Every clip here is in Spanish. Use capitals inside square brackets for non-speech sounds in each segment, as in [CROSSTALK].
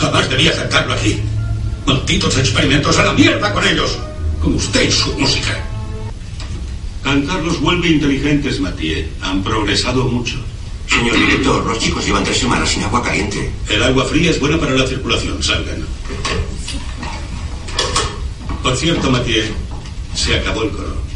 Jamás debía acercarlo aquí. Malditos experimentos a la mierda con ellos. Con usted y su música. Cantar los vuelve inteligentes, Mathieu. Han progresado mucho. Señor director, los chicos llevan tres semanas sin agua caliente. El agua fría es buena para la circulación. Salgan. Por cierto, Mathieu, se acabó el coro.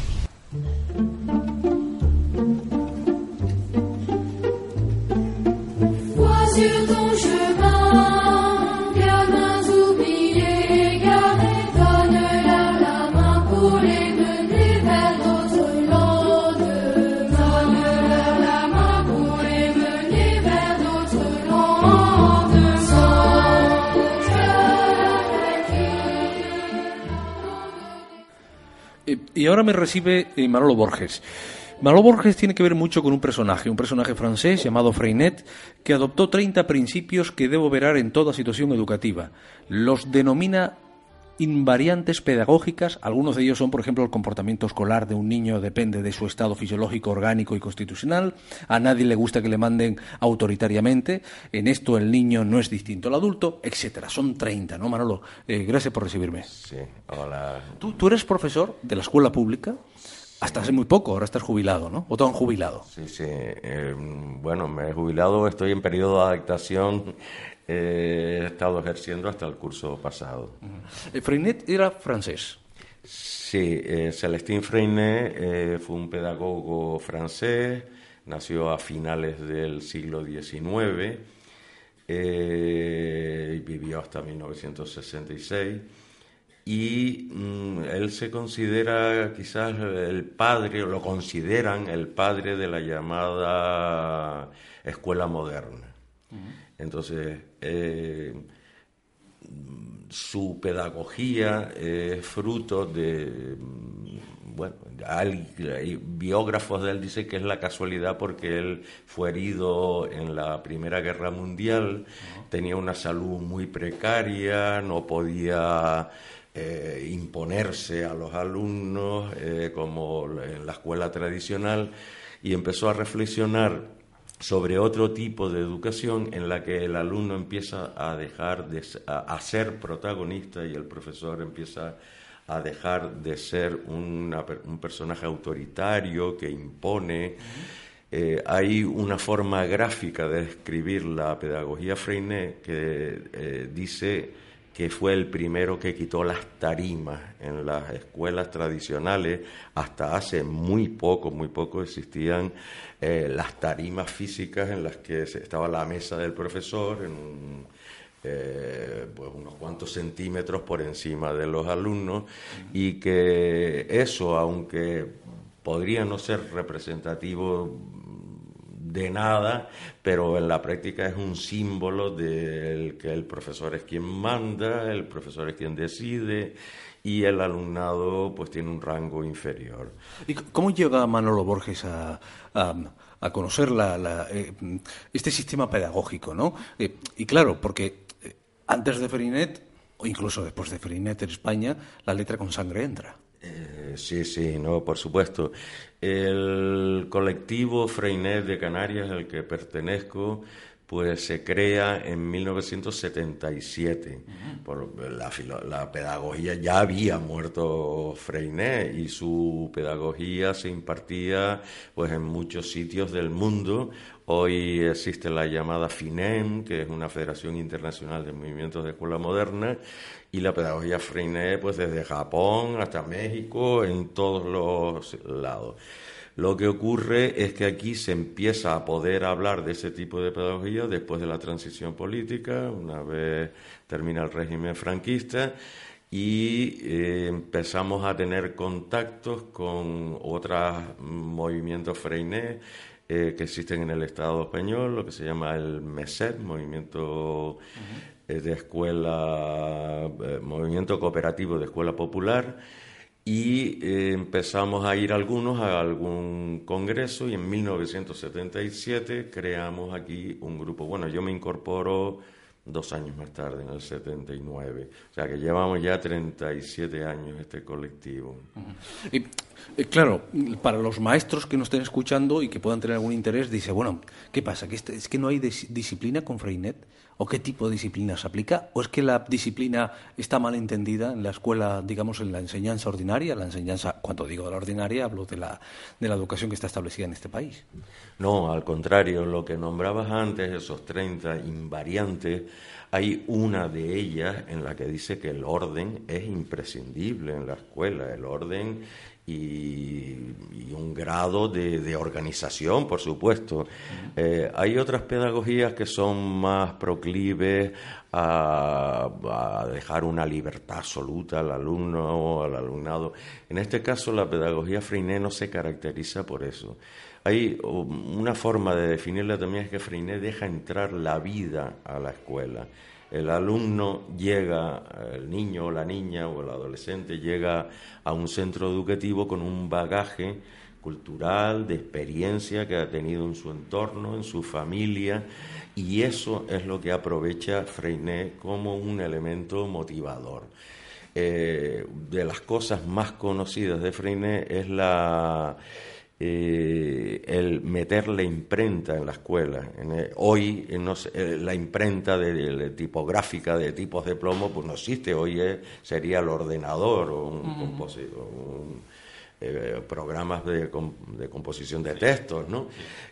Y ahora me recibe eh, Manolo Borges. Manolo Borges tiene que ver mucho con un personaje, un personaje francés llamado Freinet, que adoptó 30 principios que debo verar en toda situación educativa. Los denomina invariantes pedagógicas, algunos de ellos son, por ejemplo, el comportamiento escolar de un niño depende de su estado fisiológico, orgánico y constitucional, a nadie le gusta que le manden autoritariamente, en esto el niño no es distinto al adulto, etcétera. Son 30, ¿no, Manolo? Eh, gracias por recibirme. Sí, hola. ¿Tú, tú eres profesor de la escuela pública hasta hace muy poco, ahora estás jubilado, ¿no? ¿O te han jubilado? Sí, sí. eh, bueno, me he jubilado, estoy en periodo de adaptación. Eh, he estado ejerciendo hasta el curso pasado. Eh, Freinet era francés. Sí, eh, Celestin Freinet eh, fue un pedagogo francés, nació a finales del siglo XIX eh, y vivió hasta 1966. Y mm, él se considera quizás el padre, o lo consideran el padre de la llamada escuela moderna. Entonces, eh, su pedagogía es fruto de, mm, bueno, hay, hay biógrafos de él dicen que es la casualidad porque él fue herido en la Primera Guerra Mundial, tenía una salud muy precaria, no podía eh, imponerse a los alumnos eh, como en la escuela tradicional y empezó a reflexionar sobre otro tipo de educación en la que el alumno empieza a dejar de a, a ser protagonista y el profesor empieza a dejar de ser una un personaje autoritario que impone. Eh, hay una forma gráfica de describir la pedagogía Freinet que eh, dice que fue el primero que quitó las tarimas en las escuelas tradicionales. Hasta hace muy poco, muy poco existían eh, las tarimas físicas en las que estaba la mesa del profesor en eh, pues unos cuantos centímetros por encima de los alumnos y que eso, aunque podría no ser representativo de nada, pero en la práctica es un símbolo del que el profesor es quien manda, el profesor es quien decide y el alumnado pues tiene un rango inferior. ¿Y cómo llega Manolo Borges a, a- a conocer la- la, eh, este sistema pedagógico, no? Eh, y claro, porque eh, antes de Freinet, o incluso después de Freinet en España, la letra con sangre entra. Eh, sí, sí, no, por supuesto. El colectivo Freinet de Canarias, al que pertenezco, pues se crea en 1977. Por la, la pedagogía ya había muerto Freinet y su pedagogía se impartía pues en muchos sitios del mundo. Hoy existe la llamada FINEM, que es una Federación Internacional de Movimientos de Escuela Moderna, y la pedagogía Freinet, pues desde Japón hasta México, en todos los lados. Lo que ocurre es que aquí se empieza a poder hablar de ese tipo de pedagogía después de la transición política, una vez termina el régimen franquista, y eh, empezamos a tener contactos con otros movimientos Freinet eh, que existen en el Estado español, lo que se llama el MESET, Movimiento eh, de Escuela, eh, Movimiento Cooperativo de Escuela Popular, y eh, empezamos a ir algunos a algún congreso y en 1977 creamos aquí un grupo. Bueno, yo me incorporo dos años más tarde, en el 79. O sea que llevamos ya 37 años este colectivo. Y claro, para los maestros que nos estén escuchando y que puedan tener algún interés, dice, bueno, ¿qué pasa? ¿Que este- ¿Es que no hay dis- disciplina con Freinet? ¿O qué tipo de disciplina se aplica? ¿O es que la disciplina está mal entendida en la escuela, digamos, en la enseñanza ordinaria? La enseñanza, cuando digo la ordinaria, hablo de la, de la educación que está establecida en este país. No, al contrario, lo que nombrabas antes, esos 30 invariantes, hay una de ellas en la que dice que el orden es imprescindible en la escuela, el orden y, y un grado de, de organización, por supuesto. Eh, hay otras pedagogías que son más proclives a, a dejar una libertad absoluta al alumno o al alumnado. En este caso, la pedagogía Freinet no se caracteriza por eso. Hay um, una forma de definirla también es que Freinet deja entrar la vida a la escuela. El alumno llega, el niño o la niña o el adolescente llega a un centro educativo con un bagaje cultural, de experiencia que ha tenido en su entorno, en su familia, y eso es lo que aprovecha Freinet como un elemento motivador. Eh, de las cosas más conocidas de Freinet es la eh, el meter la imprenta en la escuela. En, eh, hoy eh, no sé, la imprenta de, de tipográfica de tipos de plomo pues no existe, hoy es- sería el ordenador o un, un, eh, programas de, com- de composición de textos, ¿no?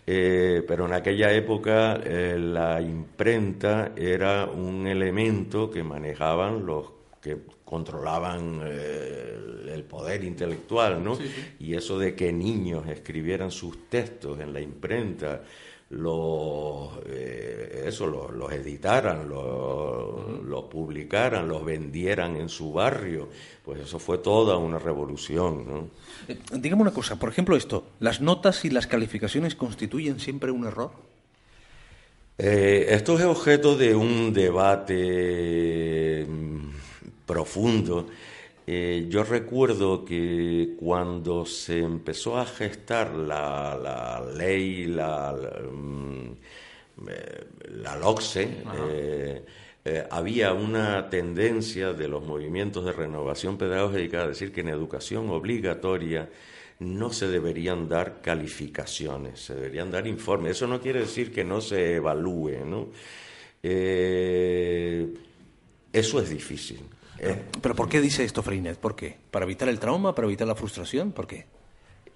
Eh, pero en aquella época la imprenta era un elemento que manejaban los que controlaban eh, el poder intelectual, ¿no? Y eso de que niños escribieran sus textos en la imprenta, los, eh, eso, los, los editaran, los, los publicaran, los vendieran en su barrio, pues eso fue toda una revolución, ¿no? Eh, dígame una cosa, por ejemplo esto, ¿las notas y las calificaciones constituyen siempre un error? Eh, esto es objeto de un debate mm, profundo. Eh, yo recuerdo que cuando se empezó a gestar la, la ley, la, la, mm, eh, la LOCSE, eh, eh, había una tendencia de los movimientos de renovación pedagógica a decir que en educación obligatoria no se deberían dar calificaciones, se deberían dar informes. Eso no quiere decir que no se evalúe, ¿no? Eh, eso es difícil. Eh, ¿Pero por qué dice esto Freinet? ¿Por qué? ¿Para evitar el trauma? ¿Para evitar la frustración? ¿Por qué?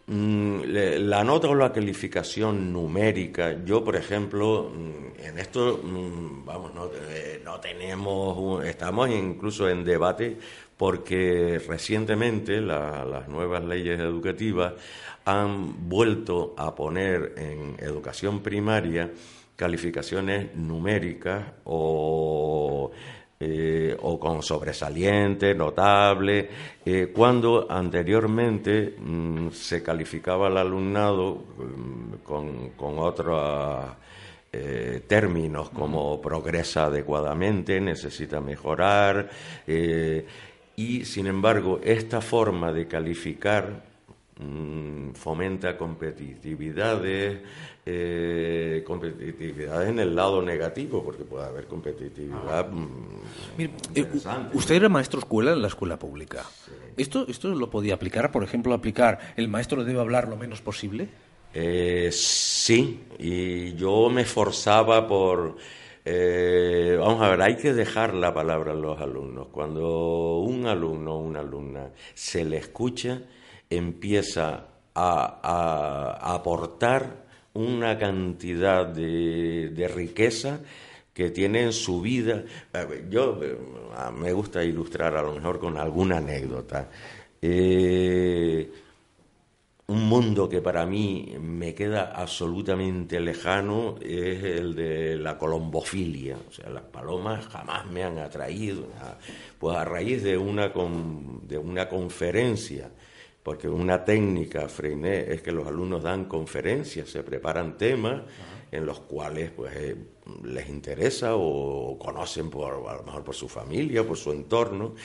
Mm, La nota o la calificación numérica, yo por ejemplo, mm, en esto, mm, vamos, no, eh, no tenemos, estamos incluso en debate porque recientemente la- las nuevas leyes educativas han vuelto a poner en educación primaria calificaciones numéricas o eh, o con sobresaliente, notable, eh, cuando anteriormente mm, se calificaba al alumnado mm, con, con otros eh, términos como progresa adecuadamente, necesita mejorar, y sin embargo esta forma de calificar mm, fomenta competitividades, eh, competitividad en el lado negativo, porque puede haber competitividad. mm, Mire, eh, interesante. usted era maestro escuela en la escuela pública. ¿Esto, ¿Esto lo podía aplicar? Por ejemplo, aplicar el maestro debe hablar lo menos posible. Eh, sí, y yo me esforzaba por... eh, vamos a ver, hay que dejar la palabra a los alumnos. Cuando un alumno o una alumna se le escucha, empieza a, a- a aportar una cantidad de, de riqueza que tiene en su vida. Yo eh, me gusta ilustrar a lo mejor con alguna anécdota. Eh, un mundo que para mí me queda absolutamente lejano es el de la colombofilia. O sea, las palomas jamás me han atraído. Pues a raíz de una, con- de una conferencia, porque una técnica, Freinet, es que los alumnos dan conferencias, se preparan temas en los cuales pues, eh, les interesa o conocen por, a lo mejor por su familia, por su entorno.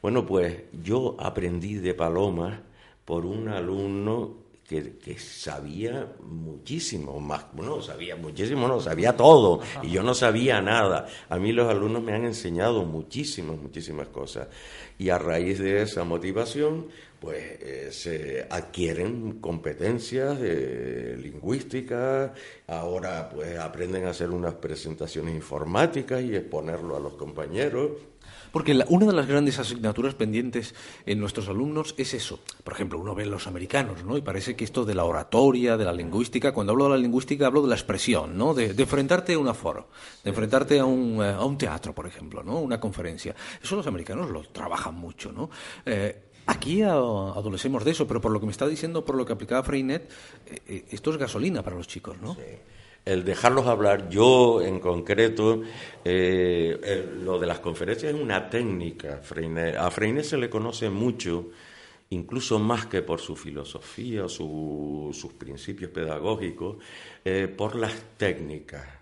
Bueno, pues yo aprendí de palomas por un alumno que, sabía muchísimo, más, sabía muchísimo, no, sabía todo, y yo no sabía nada. A mí los alumnos me han enseñado muchísimas, muchísimas cosas, y a raíz de esa motivación, pues eh, se adquieren competencias de lingüística, ahora pues aprenden a hacer unas presentaciones informáticas y exponerlo a los compañeros. Porque la, una de las grandes asignaturas pendientes en nuestros alumnos es eso. Por ejemplo, uno ve los americanos, ¿no? Y parece que esto de la oratoria, de la lingüística, cuando hablo de la lingüística hablo de la expresión, ¿no? De, enfrentarte a un aforo, de enfrentarte a un, a un, teatro, por ejemplo, ¿no? Una conferencia. Eso los americanos lo trabajan mucho, ¿no? Eh, Aquí adolecemos de eso, pero por lo que me está diciendo, por lo que aplicaba Freinet, eh, esto es gasolina para los chicos, ¿no? Sí. El dejarlos hablar, yo en concreto, eh, lo de las conferencias es una técnica. A Freinet se le conoce mucho, incluso más que por su filosofía, su, sus principios pedagógicos, eh, por las técnicas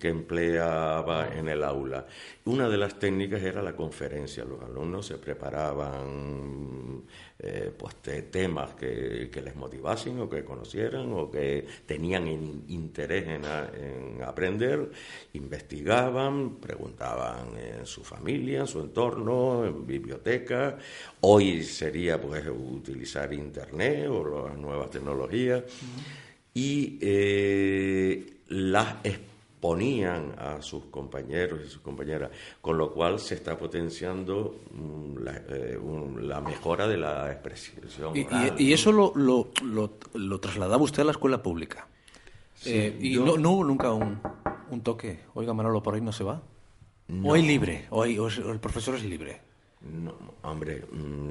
que empleaba en el aula. Una de las técnicas era la conferencia. Los alumnos se preparaban eh, pues, temas que, que, les motivasen o que conocieran o que tenían in, interés en, a, en, aprender, investigaban, preguntaban en su familia, en su entorno, en biblioteca. Hoy sería pues utilizar internet o las nuevas tecnologías. Uh -huh. Y eh, las ponían a sus compañeros y sus compañeras, con lo cual se está potenciando la, eh, la, mejora de la expresión. Y, oral, y, y eso lo, lo, lo, lo, trasladaba usted a la escuela pública. Sí, eh, y yo... no, no, hubo nunca un, un, toque, oiga Manolo, por ahí no se va. No. O hay libre, o, hay, o el profesor es libre. No, hombre,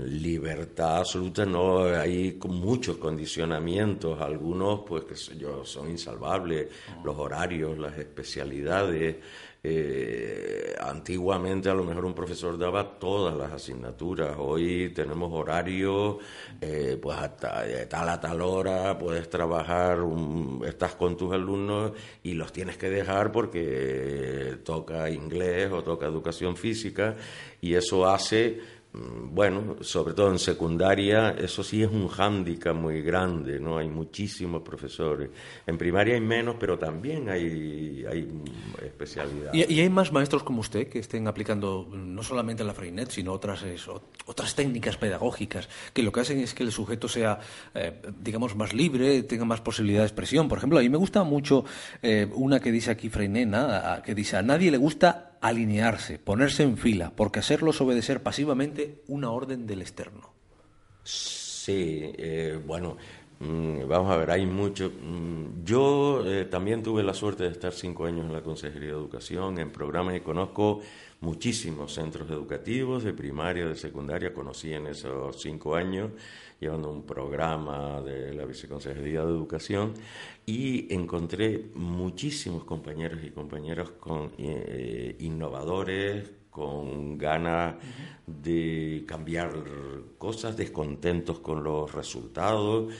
libertad absoluta no, hay muchos condicionamientos, algunos pues que yo, son insalvables, los horarios, las especialidades. Eh, antiguamente a lo mejor un profesor daba todas las asignaturas, hoy tenemos horarios, eh, pues hasta de tal a tal hora puedes trabajar, un, estás con tus alumnos y los tienes que dejar porque toca inglés o toca educación física y eso hace bueno, sobre todo en secundaria, eso sí es un hándicap muy grande, ¿no? Hay muchísimos profesores. En primaria hay menos, pero también hay, hay especialidades. ¿Y, ¿Y, hay más maestros como usted que estén aplicando no solamente la Freinet, sino otras, otras técnicas pedagógicas, que lo que hacen es que el sujeto sea, eh, digamos, más libre, tenga más posibilidad de expresión? Por ejemplo, a mí me gusta mucho eh, una que dice aquí Freinet, que dice, a nadie le gusta alinearse, ponerse en fila, porque hacerlo es obedecer pasivamente una orden del externo. Sí, eh, bueno, mmm, vamos a ver, hay mucho. Mmm, yo eh, también tuve la suerte de estar cinco años en la Consejería de Educación, en programas y conozco muchísimos centros educativos de primaria, de secundaria, conocí en esos cinco años llevando un programa de la Viceconsejería de Educación y encontré muchísimos compañeros y compañeras con, eh, innovadores, con ganas de cambiar cosas, descontentos con los resultados.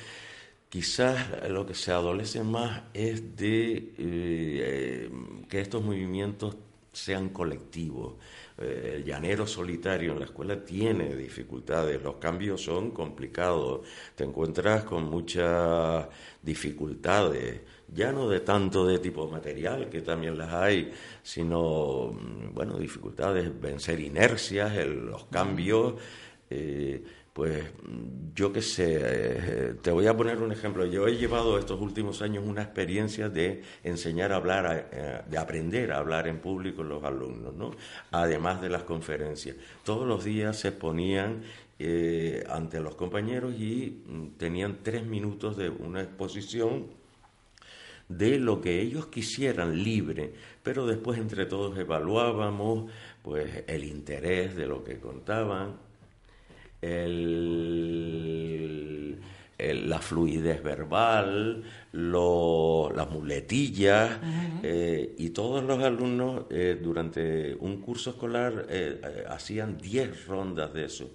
Quizás lo que se adolece más es de eh, que estos movimientos sean colectivos. Eh, el llanero solitario en la escuela tiene dificultades, los cambios son complicados, te encuentras con muchas dificultades, ya no de tanto de tipo material, que también las hay, sino, mm, bueno, dificultades, vencer inercias, el, los cambios. Eh, pues yo qué sé, eh, te voy a poner un ejemplo. Yo he llevado estos últimos años una experiencia de enseñar a hablar, eh, de aprender a hablar en público los alumnos, ¿no? Además de las conferencias. Todos los días se ponían eh, ante los compañeros y mm, tenían tres minutos de una exposición de lo que ellos quisieran libre, pero después entre todos evaluábamos pues el interés de lo que contaban, el, el, la fluidez verbal, lo, las muletillas, uh -huh. eh, y todos los alumnos eh, durante un curso escolar eh, hacían 10 rondas de eso.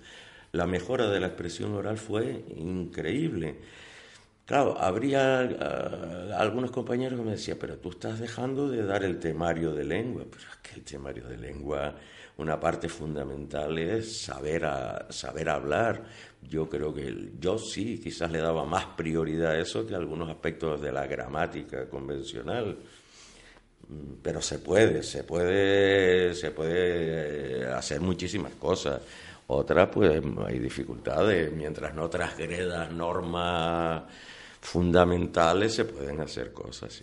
La mejora de la expresión oral fue increíble. Claro, habría ah, algunos compañeros que me decían, pero tú estás dejando de dar el temario de lengua. Pero es que el temario de lengua, una parte fundamental es saber, saber hablar. Yo creo que yo sí, quizás le daba más prioridad a eso que a algunos aspectos de la gramática convencional. Mm, pero se puede, se puede, se puede eh, hacer muchísimas cosas. Otras, pues hay dificultades. Mientras no transgredas normas fundamentales se pueden hacer cosas.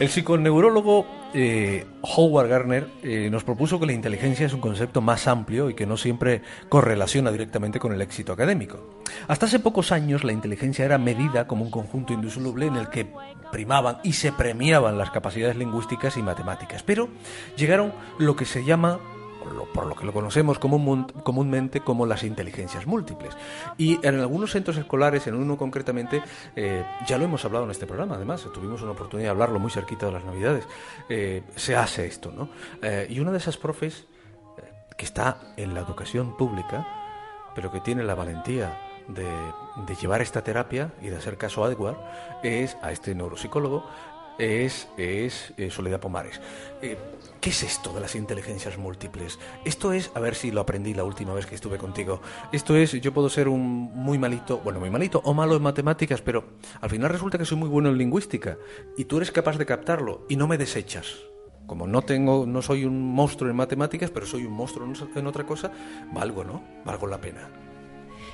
El psiconeurólogo eh, Howard Gardner eh, nos propuso que la inteligencia es un concepto más amplio y que no siempre correlaciona directamente con el éxito académico. Hasta hace pocos años la inteligencia era medida como un conjunto indisoluble en el que primaban y se premiaban las capacidades lingüísticas y matemáticas, pero llegaron lo que se llama por lo que lo conocemos comúnmente como las inteligencias múltiples. Y en algunos centros escolares, en uno concretamente, eh, ya lo hemos hablado en este programa, además, tuvimos una oportunidad de hablarlo muy cerquita de las Navidades, eh, se hace esto, ¿no? Eh, y una de esas profes que está en la educación pública, pero que tiene la valentía de, llevar esta terapia y de hacer caso a Edward, es a este neuropsicólogo, es, es Soledad Pomares. ¿Qué es esto de las inteligencias múltiples? Esto es, a ver si lo aprendí la última vez que estuve contigo. Esto es, yo puedo ser un muy malito, bueno, muy malito o malo en matemáticas, pero al final resulta que soy muy bueno en lingüística y tú eres capaz de captarlo y no me desechas. Como no tengo, no soy un monstruo en matemáticas, pero soy un monstruo en otra cosa, valgo, ¿no? Valgo la pena.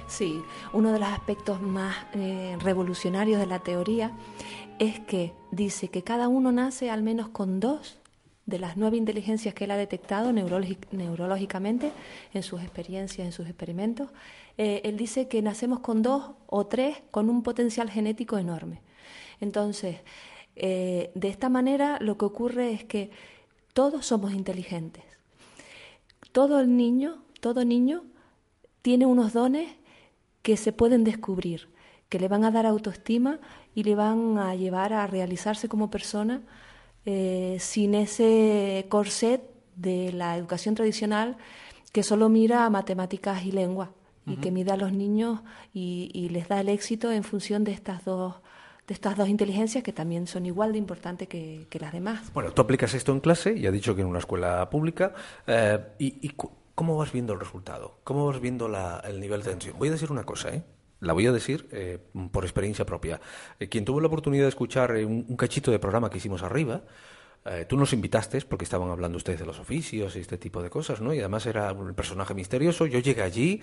Sí, uno de los aspectos más eh, revolucionarios de la teoría es que dice que cada uno nace al menos con dos de las nueve inteligencias que él ha detectado neurológicamente en sus experiencias, en sus experimentos, eh, él dice que nacemos con dos o tres con un potencial genético enorme. Entonces, eh, de esta manera lo que ocurre es que todos somos inteligentes. Todo el niño, todo niño tiene unos dones que se pueden descubrir, que le van a dar autoestima y le van a llevar a realizarse como persona eh, sin ese corset de la educación tradicional que solo mira a matemáticas y lengua y que mide a los niños y, les da el éxito en función de estas dos de estas dos inteligencias que también son igual de importantes que, las demás. Bueno, tú aplicas esto en clase, y ha dicho que en una escuela pública, eh, y, ¿cómo vas viendo el resultado? ¿Cómo vas viendo el nivel de atención? Voy a decir una cosa, ¿eh? La voy a decir eh, por experiencia propia. Eh, quien tuvo la oportunidad de escuchar eh, un, cachito de programa que hicimos arriba, tú nos invitaste porque estaban hablando ustedes de los oficios y este tipo de cosas, ¿no? Y además era un personaje misterioso. Yo llegué allí,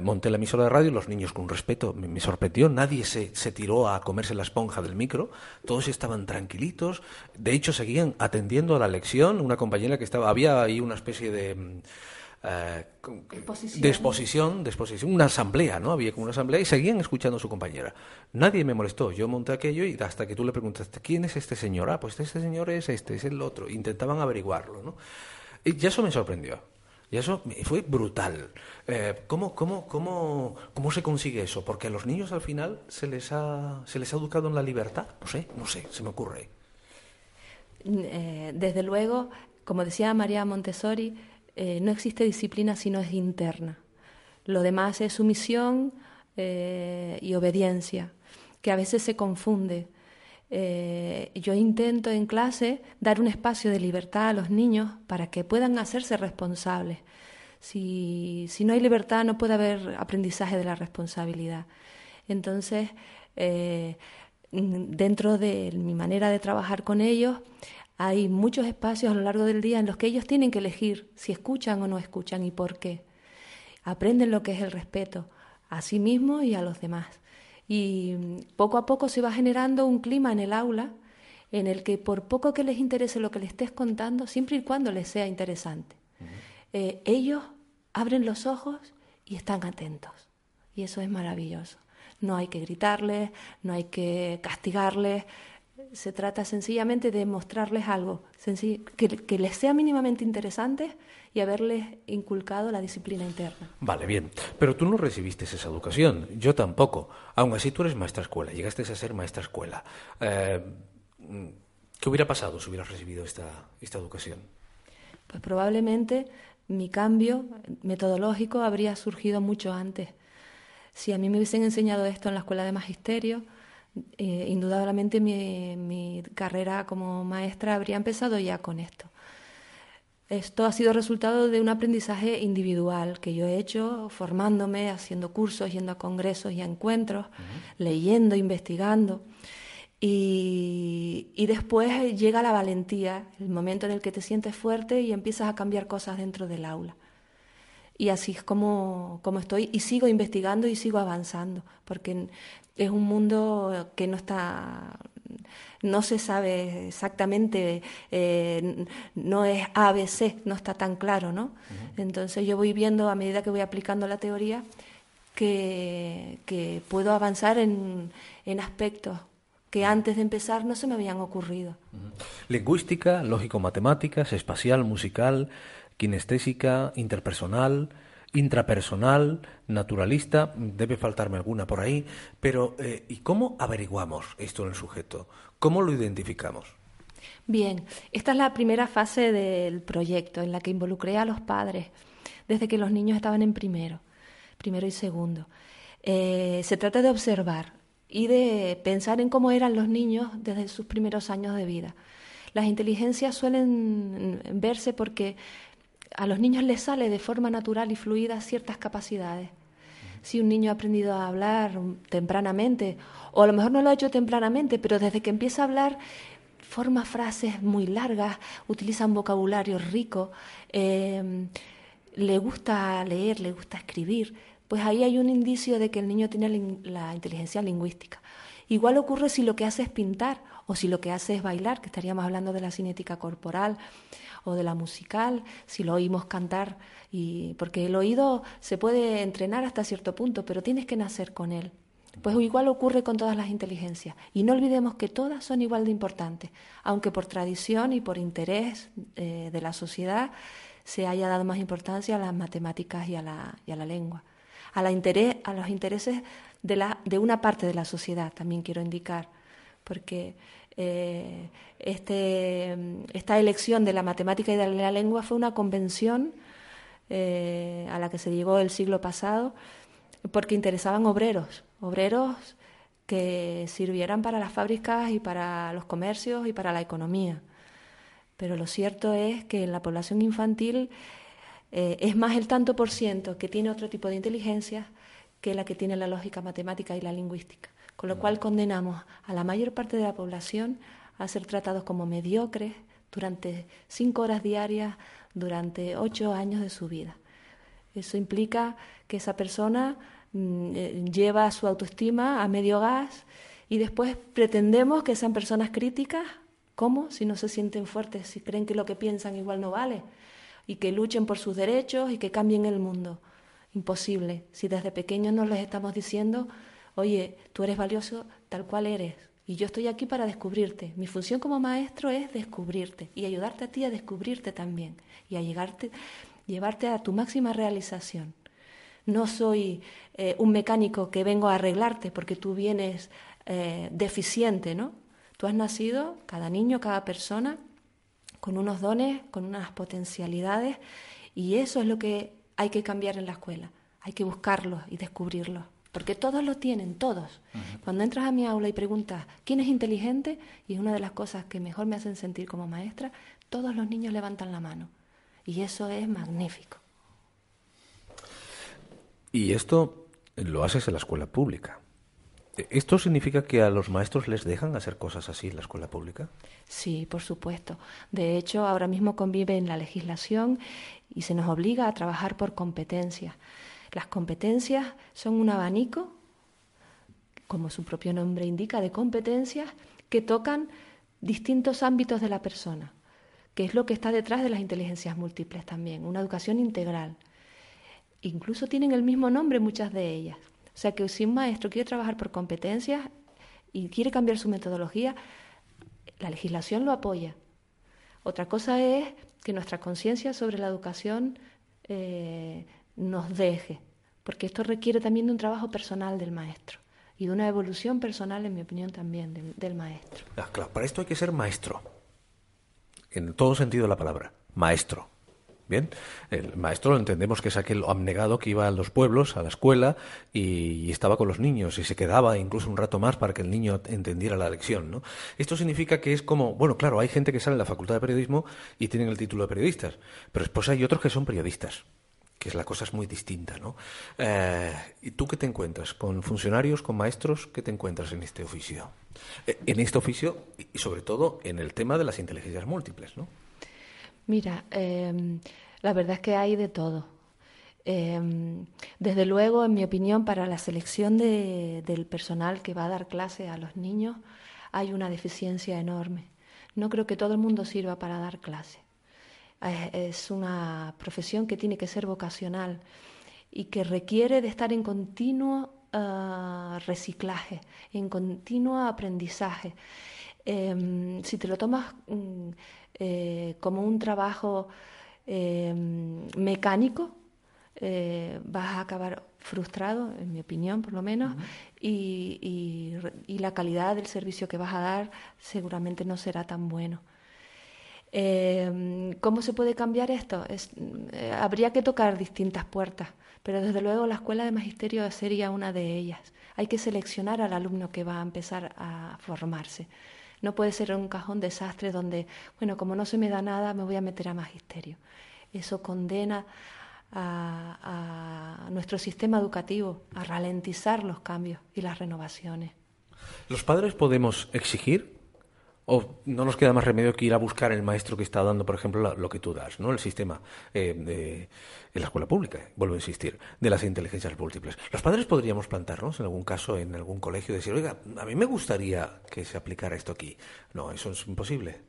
monté la emisora de radio, los niños con respeto me, sorprendió, nadie se, se, tiró a comerse la esponja del micro, todos estaban tranquilitos. De hecho, seguían atendiendo a la lección. Una compañera que estaba, había ahí una especie de eh, de exposición, de exposición, una asamblea, ¿no? Había como una asamblea y seguían escuchando a su compañera. Nadie me molestó. Yo monté aquello y hasta que tú le preguntaste, ¿quién es este señor? Ah, pues este señor es este, es el otro. Intentaban averiguarlo, ¿no? Y eso me sorprendió. Y eso fue brutal. Eh, ¿cómo, cómo, cómo, cómo se consigue eso? Porque a los niños al final se les ha, se les ha educado en la libertad. No sé, no sé, se me ocurre. Eh, desde luego, como decía María Montessori, eh, no existe disciplina si no es interna. Lo demás es sumisión eh, y obediencia, que a veces se confunde. Eh, yo intento en clase dar un espacio de libertad a los niños para que puedan hacerse responsables. Si, si no hay libertad no puede haber aprendizaje de la responsabilidad. Entonces, dentro de mi manera de trabajar con ellos, hay muchos espacios a lo largo del día en los que ellos tienen que elegir si escuchan o no escuchan y por qué. Aprenden lo que es el respeto a sí mismos y a los demás. Y mm, poco a poco se va generando un clima en el aula en el que por poco que les interese lo que les estés contando, siempre y cuando les sea interesante, eh, ellos abren los ojos y están atentos. Y eso es maravilloso. No hay que gritarles, no hay que castigarles, se trata sencillamente de mostrarles algo que, que, les sea mínimamente interesante y haberles inculcado la disciplina interna. Vale, bien. Pero tú no recibiste esa educación, yo tampoco. Aún así tú eres maestra escuela, llegaste a ser maestra escuela. Eh, ¿Qué hubiera pasado si hubieras recibido esta, esta educación? Pues probablemente mi cambio metodológico habría surgido mucho antes. Si a mí me hubiesen enseñado esto en la escuela de magisterio, eh, indudablemente mi, carrera como maestra habría empezado ya con esto. Esto ha sido resultado de un aprendizaje individual que yo he hecho formándome, haciendo cursos, yendo a congresos y a encuentros, leyendo, investigando. Y, y, después llega la valentía, el momento en el que te sientes fuerte y empiezas a cambiar cosas dentro del aula. Y así es como, como estoy y sigo investigando y sigo avanzando, porque es un mundo que no está, no se sabe exactamente, eh, no es ABC, no está tan claro, ¿no? Entonces yo voy viendo a medida que voy aplicando la teoría que, que puedo avanzar en, en aspectos que antes de empezar no se me habían ocurrido. Lingüística, lógico-matemáticas, espacial, musical, kinestésica, interpersonal, intrapersonal, naturalista, debe faltarme alguna por ahí, pero eh, ¿y cómo averiguamos esto en el sujeto? ¿Cómo lo identificamos? Bien, esta es la primera fase del proyecto en la que involucré a los padres desde que los niños estaban en primero, primero y segundo. Eh, se trata de observar y de pensar en cómo eran los niños desde sus primeros años de vida. Las inteligencias suelen verse porque a los niños les sale de forma natural y fluida ciertas capacidades. Si un niño ha aprendido a hablar tempranamente, o a lo mejor no lo ha hecho tempranamente, pero desde que empieza a hablar forma frases muy largas, utiliza un vocabulario rico, eh, le gusta leer, le gusta escribir, pues ahí hay un indicio de que el niño tiene la inteligencia lingüística. Igual ocurre si lo que hace es pintar o si lo que hace es bailar, que estaríamos hablando de la cinética corporal o de la musical, si lo oímos cantar, y, porque el oído se puede entrenar hasta cierto punto, pero tienes que nacer con él. Pues igual ocurre con todas las inteligencias. Y no olvidemos que todas son igual de importantes, aunque por tradición y por interés eh, de la sociedad se haya dado más importancia a las matemáticas y a la, y a la lengua. A, la interés, a los intereses de, la, de una parte de la sociedad, también quiero indicar, porque eh, este, esta elección de la matemática y de la lengua fue una convención eh, a la que se llegó el siglo pasado porque interesaban obreros, obreros que sirvieran para las fábricas y para los comercios y para la economía. Pero lo cierto es que en la población infantil eh, es más el tanto por ciento que tiene otro tipo de inteligencia que la que tiene la lógica matemática y la lingüística con lo cual condenamos a la mayor parte de la población a ser tratados como mediocres durante cinco horas diarias, durante ocho años de su vida. Eso implica que esa persona mm, eh, lleva su autoestima a medio gas y después pretendemos que sean personas críticas. ¿Cómo? Si no se sienten fuertes, si creen que lo que piensan igual no vale y que luchen por sus derechos y que cambien el mundo. Imposible. Si desde pequeños nos les estamos diciendo oye, tú eres valioso tal cual eres y yo estoy aquí para descubrirte. Mi función como maestro es descubrirte y ayudarte a ti a descubrirte también y a llevarte a tu máxima realización. No soy eh, un mecánico que vengo a arreglarte porque tú vienes eh, deficiente, ¿no? Tú has nacido, cada niño, cada persona, con unos dones, con unas potencialidades y eso es lo que hay que cambiar en la escuela. Hay que buscarlos y descubrirlos porque todos lo tienen, todos. Cuando entras a mi aula y preguntas quién es inteligente, y es una de las cosas que mejor me hacen sentir como maestra, todos los niños levantan la mano. Y eso es magnífico. Y esto lo haces en la escuela pública. ¿Esto significa que a los maestros les dejan hacer cosas así en la escuela pública? Sí, por supuesto. De hecho, ahora mismo convive en la legislación y se nos obliga a trabajar por competencias. Las competencias son un abanico como su propio nombre indica, de competencias que tocan distintos ámbitos de la persona, que es lo que está detrás de las inteligencias múltiples también, una educación integral. Incluso tienen el mismo nombre muchas de ellas. O sea que si un maestro quiere trabajar por competencias y quiere cambiar su metodología, la legislación lo apoya. Otra cosa es que nuestra conciencia sobre la educación eh, nos deje, porque esto requiere también de un trabajo personal del maestro y de una evolución personal, en mi opinión, también del, maestro. Ah, claro, para esto hay que ser maestro, en todo sentido de la palabra, maestro. Bien, el maestro lo entendemos que es aquel abnegado que iba a los pueblos, a la escuela, y, estaba con los niños y se quedaba incluso un rato más para que el niño entendiera la lección. ¿no? Esto significa que es como, bueno, claro, hay gente que sale en la facultad de periodismo y tienen el título de periodistas, pero después hay otros que son periodistas que la cosa es muy distinta, ¿no? Eh, ¿Y tú qué te encuentras? ¿Con funcionarios, con maestros? ¿Qué te encuentras en este oficio? Eh, en este oficio y sobre todo en el tema de las inteligencias múltiples, ¿no? Mira, em, la verdad es que hay de todo. Em, desde luego, en mi opinión, para la selección del personal que va a dar clase a los niños hay una deficiencia enorme. No creo que todo el mundo sirva para dar clase. Eh, es una profesión que tiene que ser vocacional y que requiere de estar en continuo ah, reciclaje, en continuo aprendizaje. Em, si te lo tomas mm, eh, como un trabajo em, mecánico, eh, vas a acabar frustrado, en mi opinión por lo menos, y, la calidad del servicio que vas a dar seguramente no será tan bueno. Eh, ¿Cómo se puede cambiar esto? Eh, habría que tocar distintas puertas, pero desde luego la escuela de magisterio sería una de ellas. Hay que seleccionar al alumno que va a empezar a formarse. No puede ser un cajón desastre donde, bueno, como no se me da nada, me voy a meter a magisterio. Eso condena a nuestro sistema educativo a ralentizar los cambios y las renovaciones. ¿Los padres podemos exigir o no nos queda más remedio que ir a buscar el maestro que está dando, por ejemplo, lo que tú das, ¿no? El sistema eh, de, en la escuela pública, vuelvo a insistir, de las inteligencias múltiples. Los padres podríamos plantarnos en algún caso en algún colegio y decir, oiga, a mí me gustaría que se aplicara esto aquí. No, eso es imposible.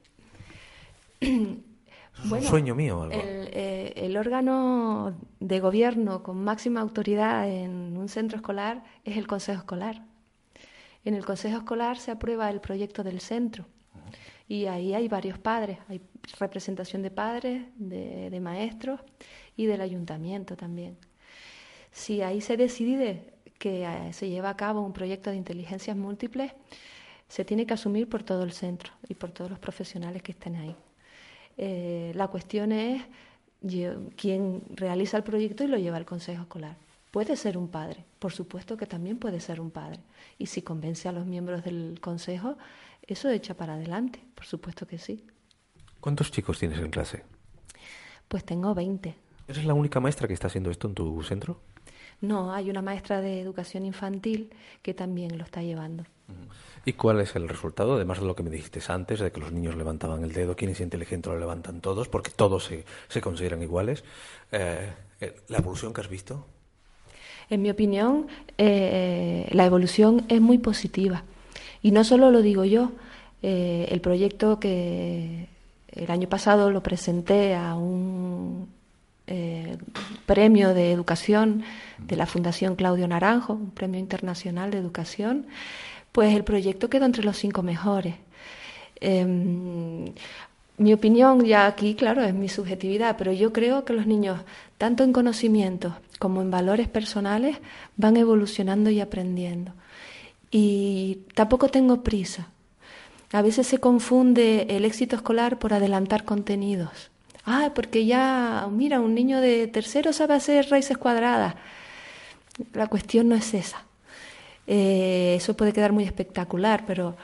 [CLEARS THROAT] Es un sueño mío. Algo. El, eh, el, órgano de gobierno con máxima autoridad en un centro escolar es el consejo escolar. En el consejo escolar se aprueba el proyecto del centro y ahí hay varios padres, hay representación de padres, de, maestros y del ayuntamiento también. Si ahí se decide que eh, se lleva a cabo un proyecto de inteligencias múltiples, se tiene que asumir por todo el centro y por todos los profesionales que estén ahí. Eh, la cuestión es quién realiza el proyecto y lo lleva al consejo escolar. Puede ser un padre, por supuesto que también puede ser un padre. Y si convence a los miembros del consejo, eso echa para adelante, por supuesto que sí. ¿Cuántos chicos tienes en clase? Pues tengo 20. ¿Eres la única maestra que está haciendo esto en tu centro? No, hay una maestra de educación infantil que también lo está llevando. ¿Y cuál es el resultado? Además de lo que me dijiste antes, de que los niños levantaban el dedo, quien es inteligente lo levantan todos, porque todos se, se consideran iguales. Eh, eh, ¿La evolución que has visto? En mi opinión, eh, la evolución es muy positiva. Y no solo lo digo yo, eh, el proyecto que el año pasado lo presenté a un eh, premio de educación de la Fundación Claudio Naranjo, un premio internacional de educación, pues el proyecto quedó entre los cinco mejores. Em, mi opinión ya aquí, claro, es mi subjetividad, pero yo creo que los niños, tanto en conocimientos como en valores personales, van evolucionando y aprendiendo y tampoco tengo prisa. A veces se confunde el éxito escolar por adelantar contenidos. Ah, porque ya, mira, un niño de tercero sabe hacer raíces cuadradas. La cuestión no es esa. Eh, eso puede quedar muy espectacular, pero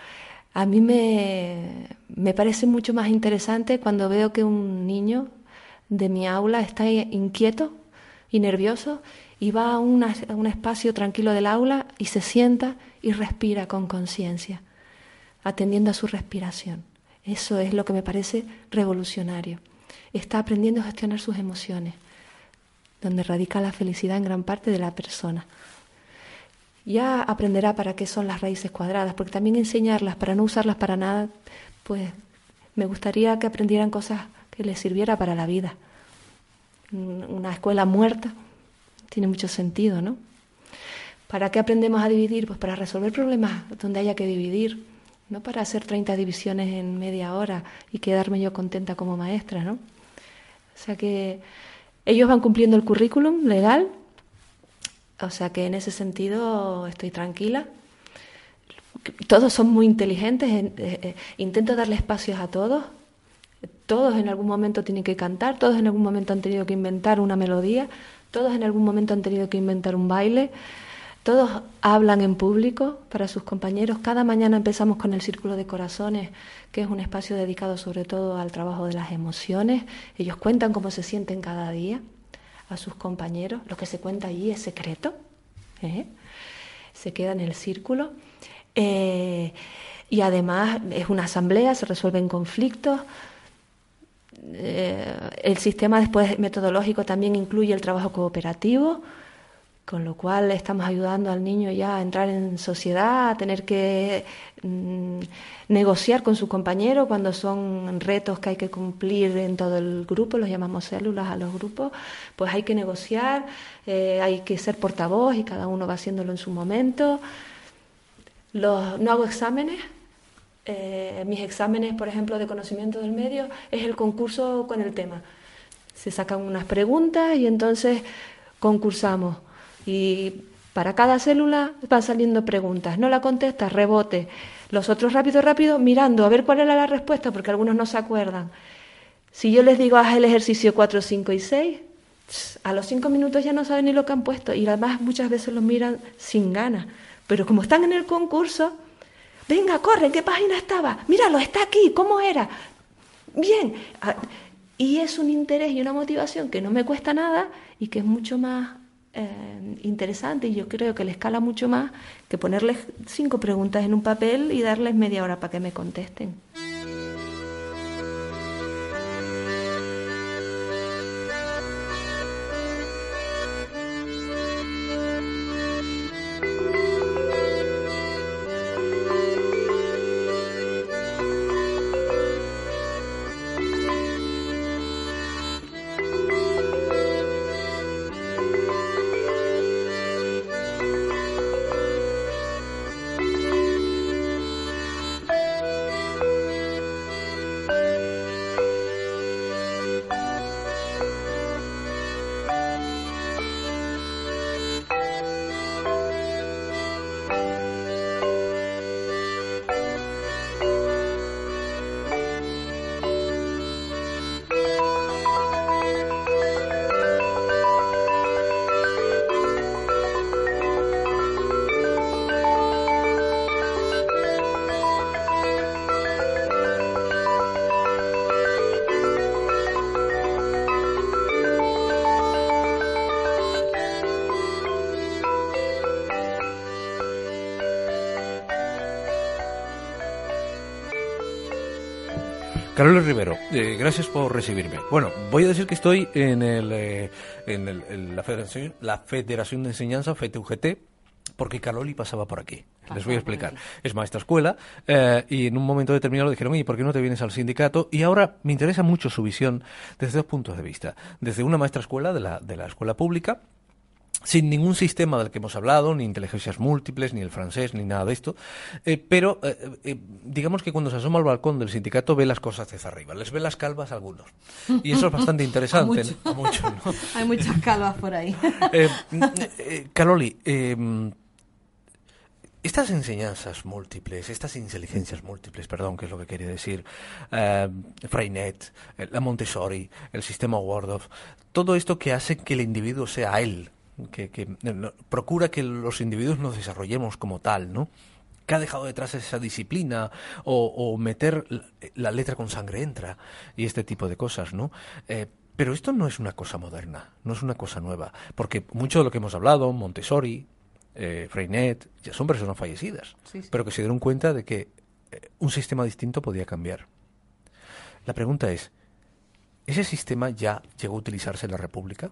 a mí me, me parece mucho más interesante cuando veo que un niño de mi aula está inquieto y nervioso y va a, a un espacio tranquilo del aula y se sienta y respira con conciencia, atendiendo a su respiración. Eso es lo que me parece revolucionario. Está aprendiendo a gestionar sus emociones, donde radica la felicidad en gran parte de la persona. ya aprenderá para qué son las raíces cuadradas, porque también enseñarlas para no usarlas para nada, pues me gustaría que aprendieran cosas que les sirviera para la vida. Una escuela muerta tiene mucho sentido, ¿no? ¿Para qué aprendemos a dividir? Pues para resolver problemas donde haya que dividir, no para hacer 30 divisiones en media hora y quedarme yo contenta como maestra, ¿no? O sea que ellos van cumpliendo el currículum legal, o sea que en ese sentido estoy tranquila. Todos son muy inteligentes, eh, eh, intento darle espacios a todos. Todos en algún momento tienen que cantar, todos en algún momento han tenido que inventar una melodía, todos en algún momento han tenido que inventar un baile. Todos hablan en público para sus compañeros. Cada mañana empezamos con el Círculo de Corazones, que es un espacio dedicado sobre todo al trabajo de las emociones. Ellos cuentan cómo se sienten cada día a sus compañeros. Lo que se cuenta allí es secreto. ¿eh? Se queda en el círculo. Eh, y además es una asamblea, se resuelven conflictos. Eh, el sistema después metodológico también incluye el trabajo cooperativo con lo cual estamos ayudando al niño ya a entrar en sociedad, a tener que mm, negociar con su compañero cuando son retos que hay que cumplir en todo el grupo, los llamamos células a los grupos, pues hay que negociar, eh, hay que ser portavoz y cada uno va haciéndolo en su momento. Los, no hago exámenes, eh, mis exámenes, por ejemplo, de conocimiento del medio, es el concurso con el tema. Se sacan unas preguntas y entonces concursamos. Y para cada célula van saliendo preguntas. No la contestas, rebote. Los otros rápido, rápido, mirando a ver cuál era la respuesta, porque algunos no se acuerdan. Si yo les digo, haz el ejercicio 4, 5 y 6, a los 5 minutos ya no saben ni lo que han puesto. Y además muchas veces lo miran sin ganas. Pero como están en el concurso, venga, corre, ¿en qué página estaba? Míralo, está aquí, ¿cómo era? Bien. Ah, y es un interés y una motivación que no me cuesta nada y que es mucho más eh, interesante y yo creo que le escala mucho más que ponerles cinco preguntas en un papel y darles media hora para que me contesten. Carlos Rivero, eh, gracias por recibirme. Bueno, voy a decir que estoy en, el, eh, en, la, Federación, la Federación de Enseñanza, FETUGT, porque Caroli pasaba por aquí. Les voy a explicar. Es maestra escuela eh, y en un momento determinado dijeron, ¿y por qué no te vienes al sindicato? Y ahora me interesa mucho su visión desde dos puntos de vista. Desde una maestra escuela de la, de la escuela pública sin ningún sistema del que hemos hablado, ni inteligencias múltiples, ni el francés, ni nada de esto, eh, pero eh, eh, digamos que cuando se asoma al balcón del sindicato ve las cosas desde arriba, les ve las calvas a algunos. Y eso es [LAUGHS] bastante interesante. [LAUGHS] Hay muchas calvas por ahí. [LAUGHS] Caroli, estas enseñanzas múltiples, estas inteligencias múltiples, perdón, que es lo que quería decir, Freinet, la Montessori, el sistema Waldorf, todo esto que hace que el individuo sea él, que, procura que los individuos nos desarrollemos como tal, ¿no? que ha dejado detrás esa disciplina o, meter la, letra con sangre entra y este tipo de cosas, ¿no? Eh, pero esto no es una cosa moderna, no es una cosa nueva, porque mucho de lo que hemos hablado, Montessori, eh, Freinet, ya son personas fallecidas, pero que se dieron cuenta de que eh, un sistema distinto podía cambiar. La pregunta es, ¿ese sistema ya llegó a utilizarse en la República?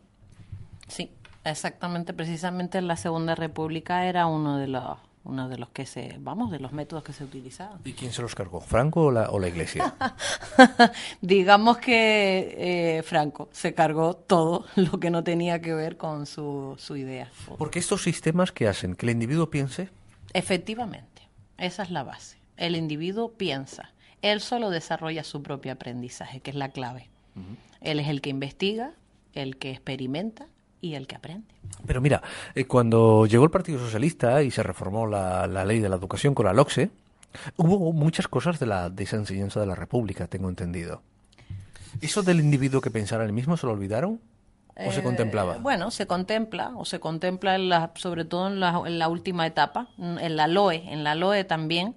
Sí. Exactamente, precisamente en la Segunda República era uno de los uno de los que se, vamos, de los métodos que se utilizaban. ¿Y quién se los cargó? ¿Franco o la, o la Iglesia? [LAUGHS] Digamos que eh, Franco se cargó todo [LAUGHS] lo que no tenía que ver con su, su idea. Porque estos sistemas que hacen que el individuo piense, Efectivamente, esa es la base. El individuo piensa, él solo desarrolla su propio aprendizaje, que es la clave. Él es el que investiga, el que experimenta y el que aprende. Pero mira, eh, cuando llegó el Partido Socialista y se reformó la, la ley de la educación con la LOCSE, hubo muchas cosas de, la, de esa enseñanza de la República, tengo entendido. ¿Eso del individuo que pensara en el mismo se lo olvidaron? ¿O se Eh, contemplaba? Bueno, se contempla, o se contempla en la, sobre todo en la, en la última etapa, en la LOE, en la LOE también.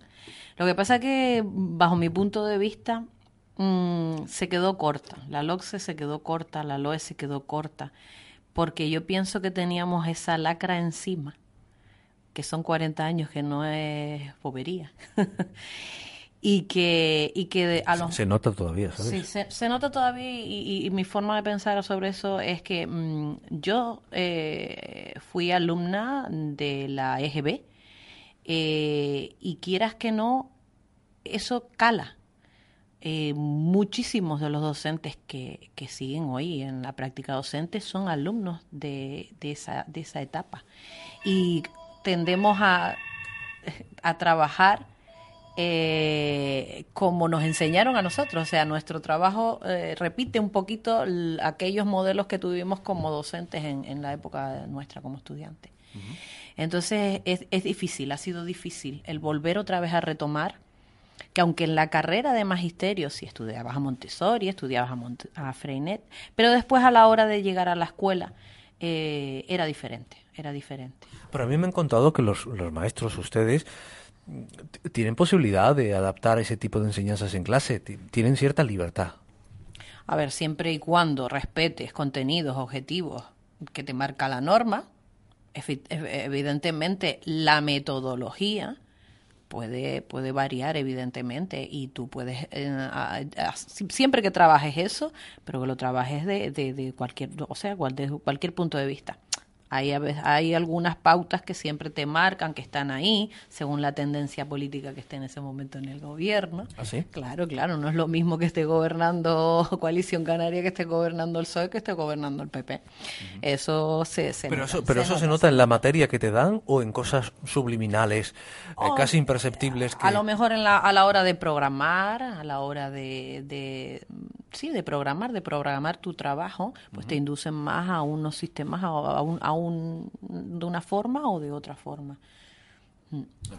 Lo que pasa que, bajo mi punto de vista, mm, se quedó corta. La LOCSE se quedó corta, la LOE se quedó corta, porque yo pienso que teníamos esa lacra encima, que son 40 años, que no es bobería. [LAUGHS] y que, y que de- a los Se nota todavía, ¿sabes? Sí, se, se nota todavía y, y- y mi forma de pensar sobre eso es que mm, yo eh, fui alumna de la EGB eh, y quieras que no, eso cala. Eh, muchísimos de los docentes que, que siguen hoy en la práctica docente son alumnos de, de, esa, de esa etapa y tendemos a, a trabajar eh, como nos enseñaron a nosotros. O sea, nuestro trabajo eh, repite un poquito aquellos modelos que tuvimos como docentes en, en la época nuestra como estudiantes. Entonces es, es difícil, ha sido difícil el volver otra vez a retomar que aunque en la carrera de magisterio sí estudiabas a Montessori, estudiabas a, Mont- a Freinet, pero después a la hora de llegar a la escuela eh, era diferente, era diferente. Pero a mí me han contado que los, los maestros, ustedes, tienen posibilidad de adaptar ese tipo de enseñanzas en clase, ti- tienen cierta libertad. A ver, siempre y cuando respetes contenidos, objetivos que te marca la norma, evidentemente la metodología puede, puede variar, evidentemente, y tú puedes, eh, a- a- si- siempre que trabajes eso, pero que lo trabajes de, de, de cualquier, o sea, cual- de cualquier punto de vista. Hay, hay algunas pautas que siempre te marcan, que están ahí, según la tendencia política que esté en ese momento en el gobierno. ¿Ah, sí? Claro, claro, no es lo mismo que esté gobernando [LAUGHS] Coalición Canaria, que esté gobernando el PSOE, que esté gobernando el PP. Eso se, se Pero nota, eso, pero eso se nota en la materia que te dan o en cosas subliminales, eh, Oh, casi imperceptibles. Que... A lo mejor en la, a la hora de programar, a la hora de, de sí, de programar, de programar tu trabajo, pues te inducen más a unos sistemas, a, a un, a un- de una forma o de otra forma.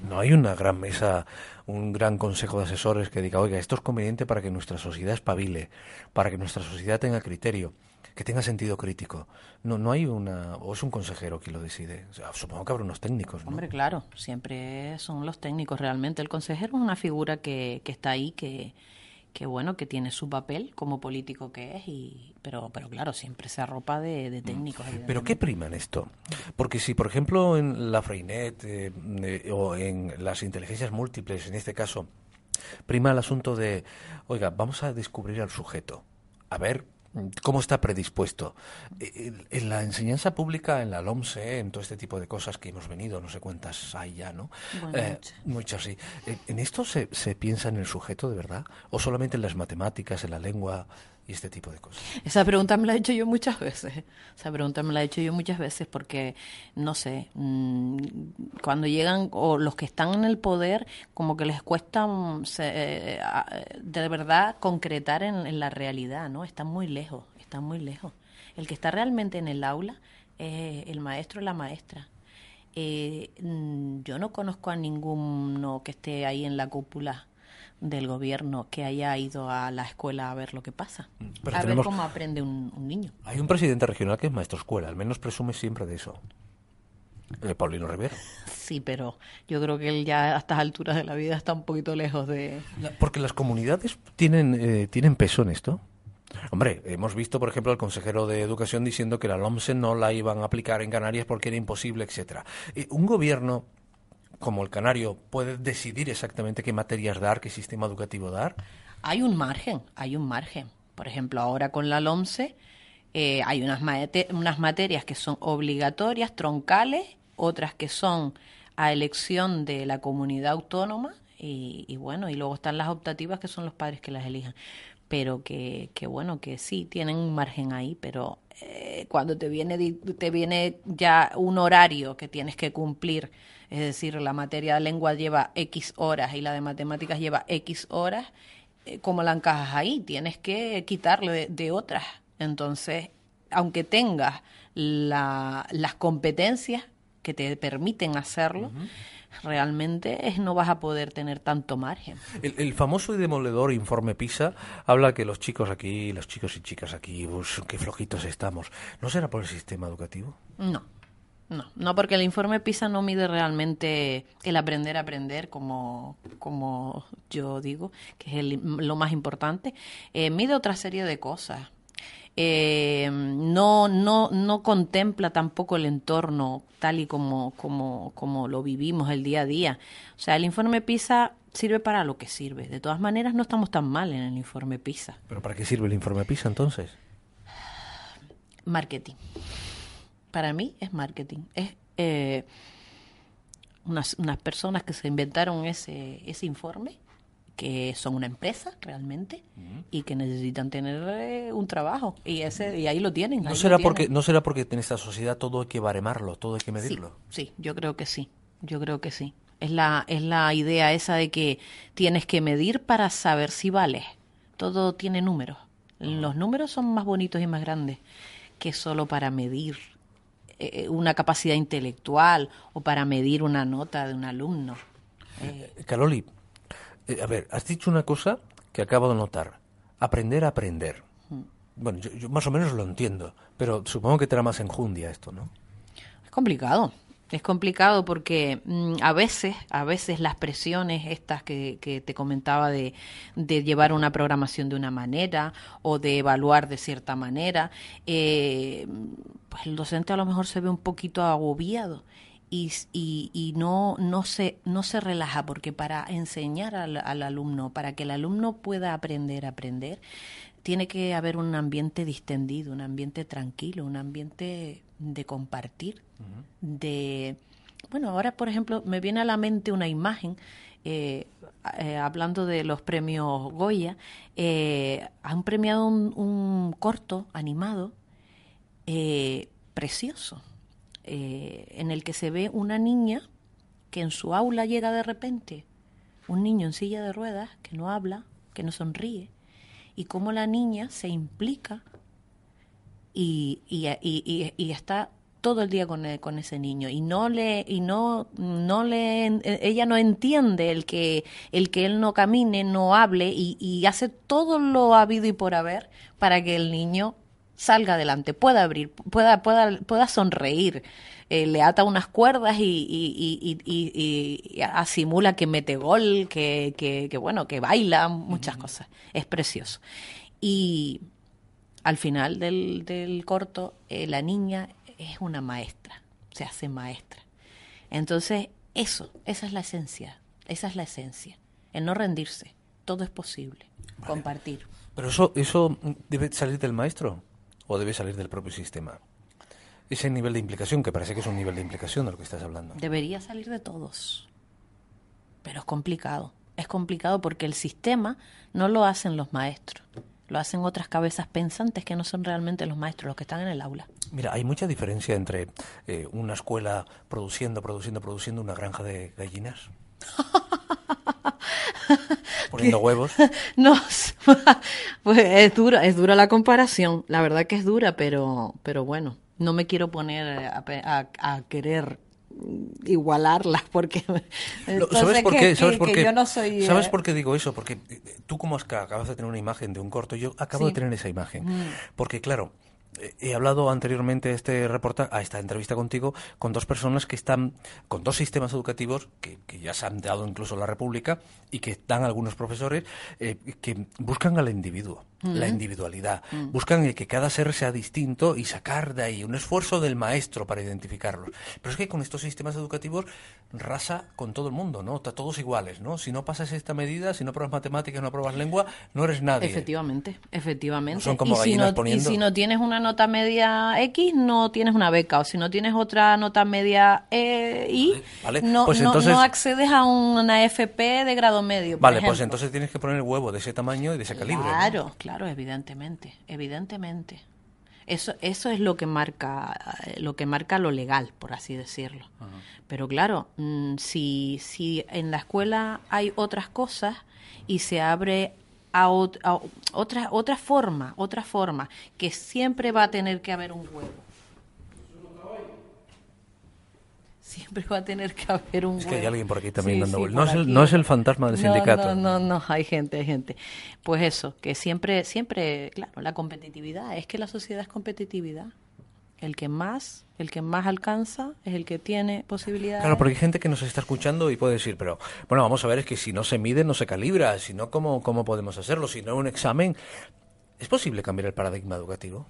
No hay una gran mesa, un gran consejo de asesores que diga, oiga, esto es conveniente para que nuestra sociedad espabile, para que nuestra sociedad tenga criterio, que tenga sentido crítico. No, no hay una, o es un consejero quien lo decide. O sea, supongo que habrá unos técnicos, ¿no? Hombre, claro, siempre son los técnicos realmente. El consejero es una figura que, que está ahí, que, que bueno, que tiene su papel como político que es, y, pero, pero claro, siempre se arropa de, de técnicos. Pero ¿qué prima en esto? Porque si, por ejemplo, en la Freinet eh, eh, o en las inteligencias múltiples, en este caso, prima el asunto de, oiga, vamos a descubrir al sujeto, a ver mm, cómo está predispuesto. Eh, En en la enseñanza pública, en la LOMSE, en todo este tipo de cosas que hemos venido, no sé cuántas hay ya, ¿no? Bueno, Eh, muchas. muchas, sí. Eh, ¿En esto se, se piensa en el sujeto de verdad? ¿O solamente en las matemáticas, en la lengua y este tipo de cosas? Esa pregunta me la he hecho yo muchas veces. Esa pregunta me la he hecho yo muchas veces porque, no sé, mm, cuando llegan o los que están en el poder, como que les cuesta mm, se- eh, de verdad concretar en, en la realidad, ¿no? Están muy lejos, están muy lejos. El que está realmente en el aula es el maestro o la maestra. Eh, mm, yo no conozco a ninguno que esté ahí en la cúpula del gobierno que haya ido a la escuela a ver lo que pasa, Pero a tenemos- ver cómo aprende un, un niño. Hay un presidente regional que es maestro escuela, al menos presume siempre de eso. Eh, Paulino Rivera. [LAUGHS] Sí, pero yo creo que él ya a estas alturas de la vida está un poquito lejos de... Porque las comunidades tienen, eh, tienen peso en esto. Hombre, hemos visto, por ejemplo, al consejero de Educación diciendo que la LOMSE no la iban a aplicar en Canarias porque era imposible, etcétera. Eh, un gobierno como el canario puede decidir exactamente qué materias dar, qué sistema educativo dar. Hay un margen, hay un margen. Por ejemplo, ahora con la LOMSE Eh, hay unas, unas materias que son obligatorias, troncales, otras que son a elección de la comunidad autónoma y, y bueno, y luego están las optativas que son los padres que las elijan. Pero que, que bueno, que sí, tienen un margen ahí, pero eh, cuando te viene, te viene ya un horario que tienes que cumplir, es decir, la materia de lengua lleva X horas y la de matemáticas lleva X horas, eh, ¿cómo la encajas ahí? Tienes que quitarle de, de otras. Entonces, aunque tengas la- las competencias que te permiten hacerlo, realmente es, no vas a poder tener tanto margen. El, el famoso y demoledor informe PISA habla que los chicos aquí, los chicos y chicas aquí, pues, qué flojitos estamos. ¿No será por el sistema educativo? No, no, no, porque el informe PISA no mide realmente el aprender a aprender, como, como yo digo, que es el- lo más importante. Eh, mide otra serie de cosas. Eh, no, no, no contempla tampoco el entorno tal y como, como, como lo vivimos el día a día. O sea, el informe PISA sirve para lo que sirve. De todas maneras, no estamos tan mal en el informe PISA. ¿Pero para qué sirve el informe PISA entonces? Marketing. Para mí es marketing. Es eh, unas, unas personas que se inventaron ese, ese informe, que son una empresa realmente y que necesitan tener eh, un trabajo. Y ese y ahí lo tienen. ¿No será, tienen. porque, ¿No será porque en esta sociedad todo hay que baremarlo, todo hay que medirlo? Sí, sí, yo creo que sí. Yo creo que sí. Es la, es la idea esa de que tienes que medir para saber si vales. Todo tiene números. Los números son más bonitos y más grandes que solo para medir eh, una capacidad intelectual o para medir una nota de un alumno. Eh, Caroli, eh, a ver, has dicho una cosa que acabo de notar. Aprender a aprender. Bueno, yo, yo más o menos lo entiendo, pero supongo que te da más enjundia esto, ¿no? Es complicado. Es complicado porque mm, a veces, a veces las presiones estas que, te comentaba de, llevar una programación de una manera o de evaluar de cierta manera, eh, pues el docente a lo mejor se ve un poquito agobiado y, y, no, no, se, no se relaja porque para enseñar al, al alumno, para que el alumno pueda aprender aprender, tiene que haber un ambiente distendido, un ambiente tranquilo, un ambiente de compartir, de... Bueno, ahora, por ejemplo, me viene a la mente una imagen, eh, eh, hablando de los premios Goya, eh, han premiado un, corto animado precioso, en el que se ve una niña que en su aula llega de repente, un niño en silla de ruedas que no habla, que no sonríe, y cómo la niña se implica y, y, y- y está todo el día con, e- con ese niño y no le y no no le eh, ella no entiende el que el que él no camine no hable y, y hace todo lo habido y por haber para que el niño salga adelante pueda abrir pueda pueda pueda sonreír Eh, le ata unas cuerdas y, y, y, y- y- y asimula que mete gol que, que, que bueno que baila muchas cosas. Es precioso. Y al final del, del corto, eh, la niña es una maestra, se hace maestra. Entonces, eso, esa es la esencia, esa es la esencia, el no rendirse, todo es posible, compartir. Pero eso, eso debe salir del maestro o debe salir del propio sistema. Ese nivel de implicación, que parece que es un nivel de implicación de lo que estás hablando. Debería salir de todos, pero es complicado, es complicado porque el sistema no lo hacen los maestros, lo hacen otras cabezas pensantes que no son realmente los maestros, los que están en el aula. Mira, hay mucha diferencia entre eh, una escuela produciendo, produciendo, produciendo una granja de gallinas. [LAUGHS] Poniendo huevos. [LAUGHS] No, [LAUGHS] pues es dura, es dura la comparación. La verdad que es dura, pero, pero bueno, no me quiero poner a, a querer igualarlas porque [LAUGHS] entonces ¿Sabes por qué? que- ¿Sabes por qué? yo no soy ¿Sabes eh, por qué digo eso? Porque eh, tú como acabas de tener una imagen de un corto, yo acabo Sí. de tener esa imagen. Mm. Porque claro, eh, he hablado anteriormente este reportaje, a esta entrevista contigo, con dos personas que están, con dos sistemas educativos que, que ya se han dado incluso en la República y que dan algunos profesores eh, que buscan al individuo, la individualidad, Mm. buscan el que cada ser sea distinto y sacar de ahí un esfuerzo del maestro para identificarlos. Pero es que con estos sistemas educativos rasa con todo el mundo, ¿no? Está todos iguales, ¿no? Si no pasas esta medida, si no pruebas matemáticas, no pruebas lengua, no eres nadie. Efectivamente, efectivamente. No son como y, si no, y si no tienes una nota media X, no tienes una beca. O si no tienes otra nota media Y, Vale, no, pues no- entonces- no accedes a una FP de grado medio. por Vale, pues entonces tienes que poner el huevo de ese tamaño y de ese calibre. ¿no? Claro, claro, evidentemente, evidentemente. Eso, eso es lo que marca, lo que marca lo legal, por así decirlo. Pero claro, mm, si, si en la escuela hay otras cosas y se abre a, ot- a otra, otra forma, otra forma, que siempre va a tener que haber un huevo. Siempre va a tener que haber un Es que hay alguien por aquí también Sí, dando sí. No es el- no es el fantasma del No, sindicato. No, no, no, hay gente, hay gente. Pues eso, que siempre, siempre, claro, la competitividad, es que la sociedad es competitividad. El que más, el que más alcanza es el que tiene posibilidades. Claro, porque hay gente que nos está escuchando y puede decir, pero bueno, vamos a ver, es que si no se mide, no se calibra, si no, ¿cómo, cómo podemos hacerlo? Si no es un examen, ¿es posible cambiar el paradigma educativo?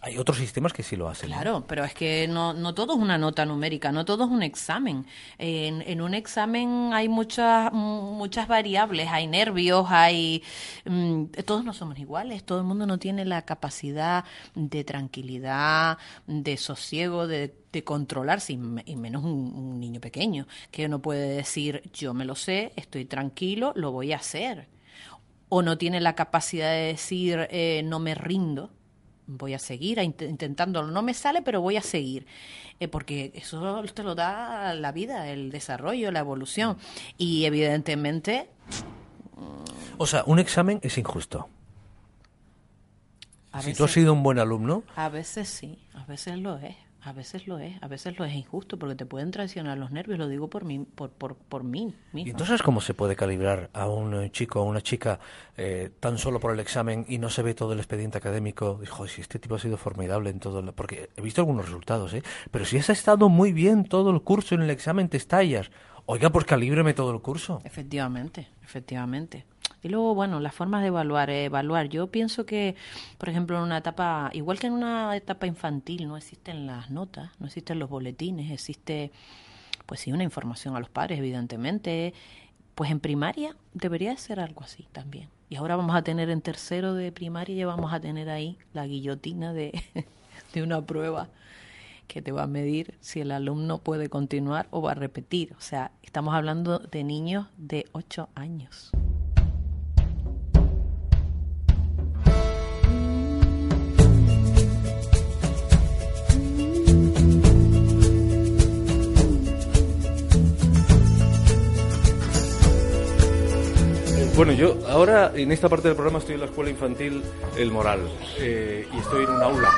Hay otros sistemas que sí lo hacen. ¿no? Claro, pero es que no, no todo es una nota numérica, no todo es un examen. En, un examen hay muchas muchas variables, hay nervios, hay mm, todos no somos iguales, todo el mundo no tiene la capacidad de tranquilidad, de sosiego, de, de controlarse, y me- y menos un, un niño pequeño, que no puede decir yo me lo sé, estoy tranquilo, lo voy a hacer. O no tiene la capacidad de decir eh, no me rindo, voy a seguir intentándolo. No me sale, pero voy a seguir. Eh, porque eso te lo da la vida, el desarrollo, la evolución. Y evidentemente, O sea, un examen es injusto. a si veces, tú has sido un buen alumno, a veces sí, a veces lo es. A veces lo es, a veces lo es injusto porque te pueden traicionar los nervios, lo digo por mí, por, por, por mí ¿y misma. entonces cómo se puede calibrar a un eh, chico o una chica eh, tan solo por el examen y no se ve todo el expediente académico? Dijo, si este tipo ha sido formidable en todo, lo-". porque he visto algunos resultados, ¿eh? Pero si has estado muy bien todo el curso en el examen, te estallas. Oiga, pues calíbreme todo el curso. Efectivamente, efectivamente. Y luego, bueno, las formas de evaluar. eh, evaluar. Yo pienso que, por ejemplo, en una etapa, igual que en una etapa infantil, no existen las notas, no existen los boletines, existe, pues sí, una información a los padres, evidentemente. Pues en primaria debería ser algo así también. Y ahora vamos a tener en tercero de primaria, ya vamos a tener ahí la guillotina de, [LAUGHS] de una prueba que te va a medir si el alumno puede continuar o va a repetir. O sea, estamos hablando de niños de 8 años. Bueno, yo ahora en esta parte del programa estoy en la escuela infantil El Moral eh, y estoy en un aula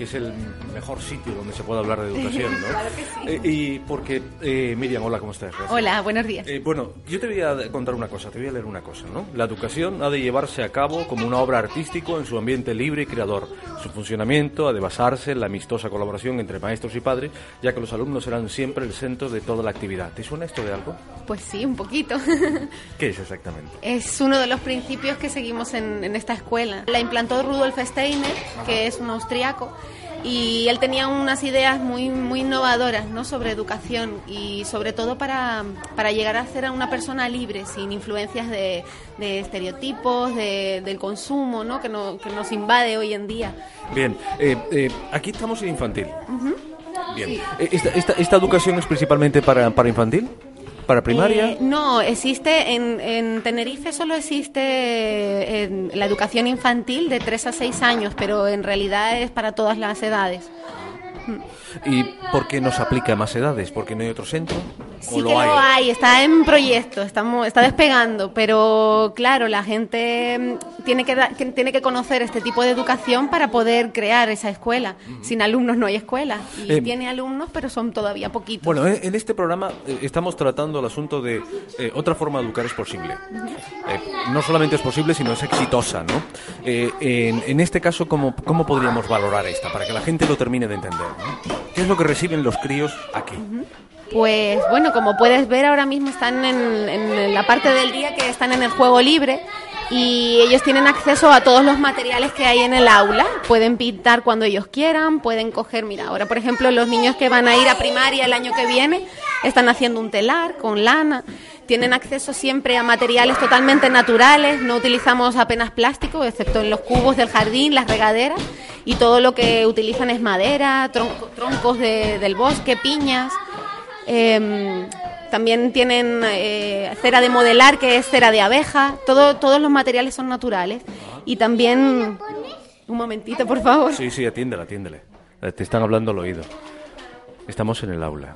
que es el mejor sitio donde se puede hablar de educación, ¿no? [LAUGHS] Claro que sí. Eh, y porque eh, Miriam, hola, ¿cómo estás? Gracias. Hola, buenos días. Eh, bueno, yo te voy a contar una cosa, te voy a leer una cosa, ¿no? La educación ha de llevarse a cabo como una obra artística en su ambiente libre y creador. Su funcionamiento ha de basarse en la amistosa colaboración entre maestros y padres, ya que los alumnos serán siempre el centro de toda la actividad. ¿Te suena esto de algo? Pues sí, un poquito. [LAUGHS] ¿Qué es exactamente? es uno de los principios que seguimos en, en esta escuela. La implantó Rudolf Steiner, que es un austriaco, y él tenía unas ideas muy, muy innovadoras ¿no? sobre educación y sobre todo para, para llegar a ser una persona libre, sin influencias de, de estereotipos, de- del consumo ¿no? Que, no- que nos invade hoy en día. Bien, eh, eh, aquí estamos en infantil. Bien. Eh, Esta, esta, esta educación es principalmente para, para infantil? ¿Para primaria? Eh, no, existe en, en Tenerife solo existe eh, en la educación infantil de 3 a 6 años, pero en realidad es para todas las edades. ¿Y por qué no se aplica a más edades? ¿Porque no hay otro centro? ¿O Sí lo que hay? lo hay, está en proyecto, estamos, está despegando, pero claro, la gente mm, tiene que, tiene que conocer este tipo de educación para poder crear esa escuela. Sin alumnos no hay escuela, y Eh, tiene alumnos, pero son todavía poquitos. Bueno, en en este programa eh, estamos tratando el asunto de eh, otra forma de educar es posible. Eh, no solamente es posible, sino es exitosa, ¿no? Eh, en, en este caso, ¿cómo, ¿cómo podríamos valorar esta? Para que la gente lo termine de entender. ¿Qué es lo que reciben los críos aquí? Pues bueno, como puedes ver ahora mismo están en, en la parte del día que están en el juego libre y ellos tienen acceso a todos los materiales que hay en el aula. Pueden pintar cuando ellos quieran, pueden coger, mira, ahora por ejemplo los niños que van a ir a primaria el año que viene están haciendo un telar con lana. Tienen acceso siempre a materiales totalmente naturales, no utilizamos apenas plástico, excepto en los cubos del jardín, las regaderas, y todo lo que utilizan es madera, tronco- troncos de- del bosque, piñas. Em, también tienen eh, cera de modelar, que es cera de abeja. Todo, todos los materiales son naturales. Y también... Un momentito, por favor. Sí, sí, atiéndele, atiéndele. Eh, Te están hablando al oído. Estamos en el aula.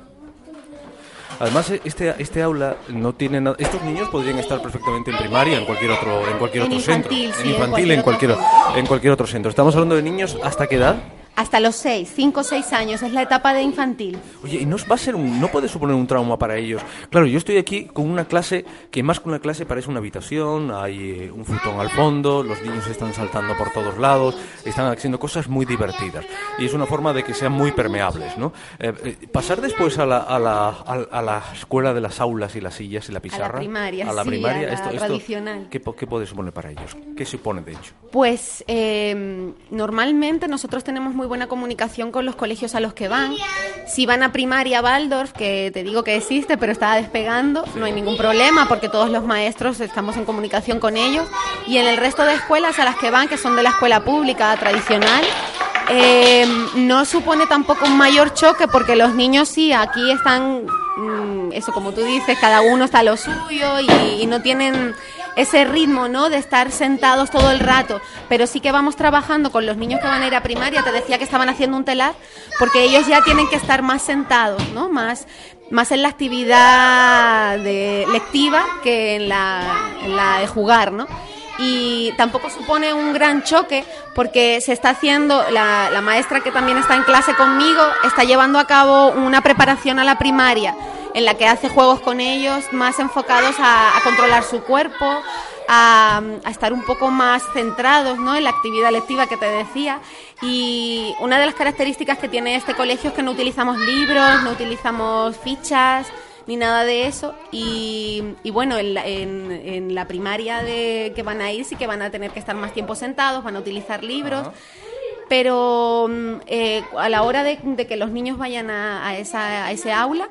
Además, eh, este, este aula no tiene nada. Estos niños podrían estar perfectamente en primaria, en cualquier otro, en cualquier En otro infantil, centro. sí, en infantil, en cualquier cualquier, en cualquier otro centro. Estamos hablando de niños hasta qué edad? Hasta los 6, 5 o 6 años, es la etapa de infantil. Oye, ¿y no va a ser un, no puede suponer un trauma para ellos? Claro, yo estoy aquí con una clase que más que una clase parece una habitación, hay eh, un futón al fondo, los niños están saltando por todos lados, están haciendo cosas muy divertidas y es una forma de que sean muy permeables, ¿no? Eh, eh, pasar después a la, a, la, a, a la escuela de las aulas y las sillas y la pizarra, primaria, a la sí, primaria, a la esto, esto, tradicional. ¿qué, ¿qué puede suponer para ellos? ¿Qué supone de hecho? Pues eh, normalmente nosotros tenemos muy buena comunicación con los colegios a los que van. Si van a primaria Waldorf, que te digo que existe, pero está despegando, no hay ningún problema porque todos los maestros estamos en comunicación con ellos. Y en el resto de escuelas a las que van, que son de la escuela pública tradicional, eh, no supone tampoco un mayor choque porque los niños sí, aquí están, mm, eso como tú dices, cada uno está a lo suyo y, y no tienen ese ritmo, ¿no? De estar sentados todo el rato. Pero sí que vamos trabajando con los niños que van a ir a primaria. Te decía que estaban haciendo un telar porque ellos ya tienen que estar más sentados, ¿no? Más, más en la actividad lectiva que en la, en la de jugar, ¿no? Y tampoco supone un gran choque porque se está haciendo, la, la maestra que también está en clase conmigo está llevando a cabo una preparación a la primaria en la que hace juegos con ellos más enfocados a, controlar su cuerpo, a, a estar un poco más centrados ¿no? en la actividad lectiva que te decía. Y una de las características que tiene este colegio es que no utilizamos libros, no utilizamos fichas, ni nada de eso. Y, y bueno, en la, en- la primaria de que van a ir sí que van a tener que estar más tiempo sentados, van a utilizar libros. Pero mm, eh, a la hora de, que los niños vayan a, esa, ese aula,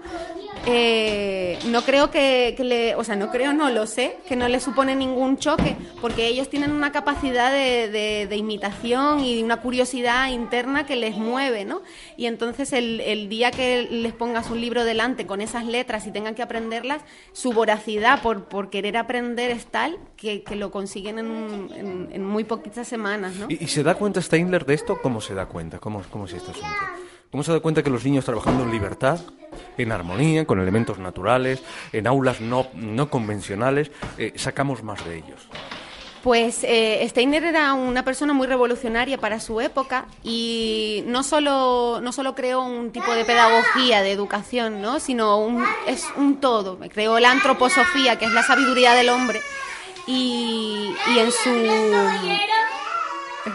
eh, no creo que, le, o sea, no creo, no lo sé, que no le supone ningún choque, porque ellos tienen una capacidad de, imitación y una curiosidad interna que les mueve, ¿no? Y entonces el, día que les pongas un libro delante con esas letras y tengan que aprenderlas, su voracidad por querer aprender es tal que, que lo consiguen en, en- en muy poquitas semanas, ¿no? ¿Y, y se da cuenta Steindler de esto? ¿Cómo se da cuenta? ¿Cómo, cómo es este asunto? ¿Cómo se da cuenta que los niños trabajando en libertad, en armonía, con elementos naturales, en aulas no, no convencionales, eh, sacamos más de ellos? Pues eh, Steiner era una persona muy revolucionaria para su época y no solo, no solo creó un tipo de pedagogía, de educación, ¿no? sino un, es un todo. Creó la antroposofía, que es la sabiduría del hombre, y, y en su...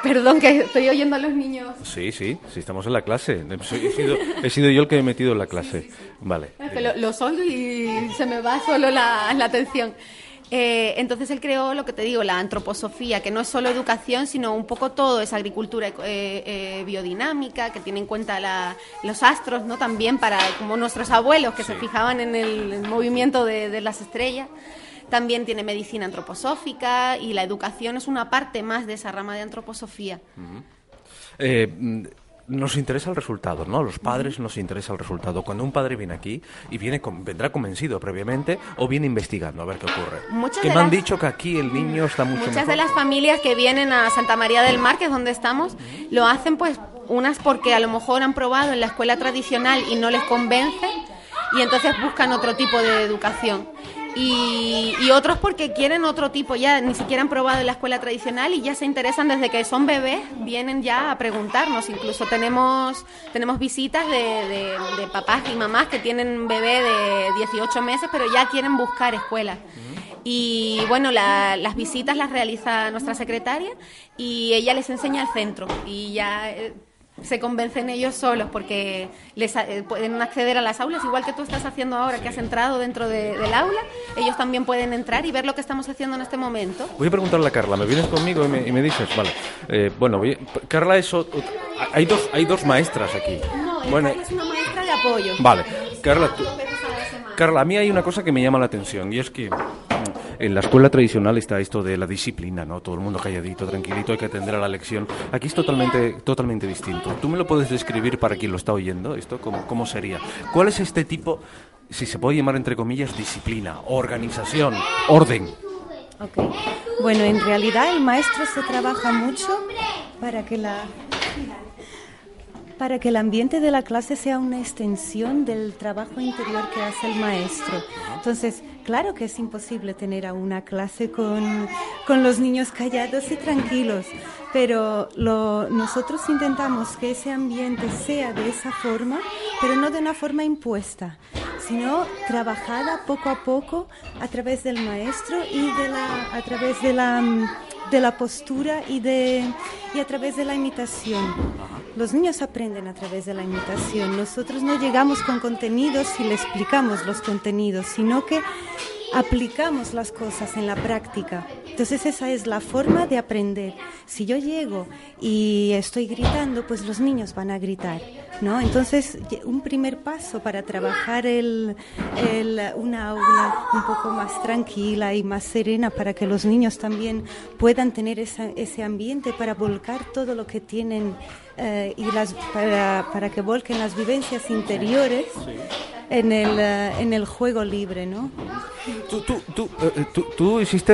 Perdón, que estoy oyendo a los niños. Sí, sí, sí, estamos en la clase. He sido, he sido yo el que me he metido en la clase. Vale. Es que lo, lo oigo y se me va solo la, la atención. Eh, entonces él creó lo que te digo, la antroposofía, que no es solo educación, sino un poco todo, es agricultura eh, eh, biodinámica, que tiene en cuenta la- los astros, ¿no? También para, como nuestros abuelos, que se fijaban en el, el movimiento de, de las estrellas. También tiene medicina antroposófica y la educación es una parte más de esa rama de antroposofía. Eh, mm, nos interesa el resultado, ¿no? A los padres nos interesa el resultado. Cuando un padre viene aquí y viene con- vendrá convencido previamente o viene investigando a ver qué ocurre. Muchas que me han dicho que aquí el niño está mucho Muchas mejor. de las familias que vienen a Santa María del Mar, que es donde estamos, lo hacen pues unas porque a lo mejor han probado en la escuela tradicional y no les convence y entonces buscan otro tipo de educación. Y, y otros porque quieren otro tipo, ya ni siquiera han probado en la escuela tradicional y ya se interesan desde que son bebés, vienen ya a preguntarnos. Incluso tenemos, tenemos visitas de, papás y mamás que tienen bebé de 18 meses, pero ya quieren buscar escuelas. Y bueno, la- las visitas las realiza nuestra secretaria y ella les enseña el centro y ya eh, se convencen ellos solos porque les a- eh, pueden acceder a las aulas, igual que tú estás haciendo ahora, que has entrado dentro de- del aula, ellos también pueden entrar y ver lo que estamos haciendo en este momento. Voy a preguntarle a Carla, ¿me vienes conmigo y me, y me dices? Vale. Eh, bueno, voy- Carla es... hay, dos, hay dos maestras aquí. No, Bueno, Carla es una maestra de apoyo. Vale. Carla, tú- a. Carla, a mí hay una cosa que me llama la atención y es que en la escuela tradicional está esto de la disciplina, ¿no? Todo el mundo calladito, tranquilito, hay que atender a la lección. Aquí es totalmente, totalmente distinto. ¿Tú me lo puedes describir para quien lo está oyendo? ¿Esto cómo, cómo sería? ¿Cuál es este tipo, si se puede llamar entre comillas, disciplina, organización, orden? Ok. Bueno, en realidad el maestro se trabaja mucho para que la para que el ambiente de la clase sea una extensión del trabajo interior que hace el maestro. Entonces, claro que es imposible tener a una clase con, con los niños callados y tranquilos, pero lo, nosotros intentamos que ese ambiente sea de esa forma, pero no de una forma impuesta, sino trabajada poco a poco a través del maestro y de la, a través de la, de la postura y, de, y a través de la imitación. Los niños aprenden a través de la imitación. Nosotros no llegamos con contenidos y le explicamos los contenidos, sino que aplicamos las cosas en la práctica. Entonces esa es la forma de aprender. Si yo llego y estoy gritando, pues los niños van a gritar, ¿no? Entonces un primer paso para trabajar el, el- una aula un poco más tranquila y más serena para que los niños también puedan tener esa- ese ambiente para volcar todo lo que tienen eh, y las, para, para que volquen las vivencias interiores en el, eh, en el juego libre, ¿no? Tú, tú, tú, eh, tú, tú hiciste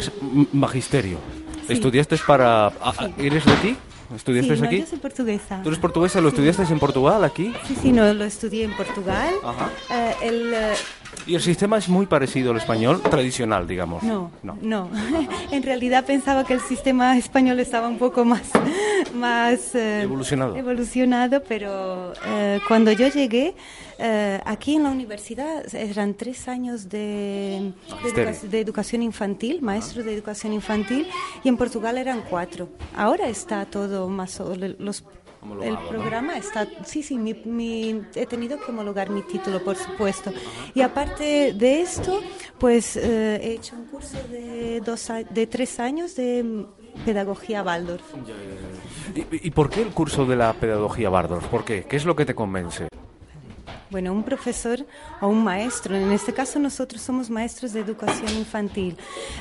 magisterio. Estudiaste para... ah, ¿Eres de aquí? ¿Estudiaste Sí, no, aquí? yo soy portuguesa. ¿Tú eres portuguesa? ¿Lo estudiaste en Portugal, aquí? Sí, sí, no, lo estudié en Portugal. Ajá. Eh, el, eh, ¿Y el sistema es muy parecido al español tradicional, digamos? no, No. no, [LAUGHS] en realidad pensaba que el sistema español estaba un poco más, [LAUGHS] más eh, Evolucionado. evolucionado, pero eh, cuando yo llegué eh, aquí en la universidad eran tres años de, de, educa- de educación infantil, maestro de educación infantil, y en Portugal eran cuatro. Ahora está todo más o- los el Homologado, ¿no? programa está, sí, sí, mi, mi- he tenido que homologar mi título, por supuesto. Y aparte de esto, pues eh, he hecho un curso de, dos, a- de tres años de pedagogía Waldorf. ¿Y, y por qué el curso de la pedagogía Bardorf? ¿Por qué? ¿Qué es lo que te convence? Bueno, un profesor o un maestro, en este caso nosotros somos maestros de educación infantil.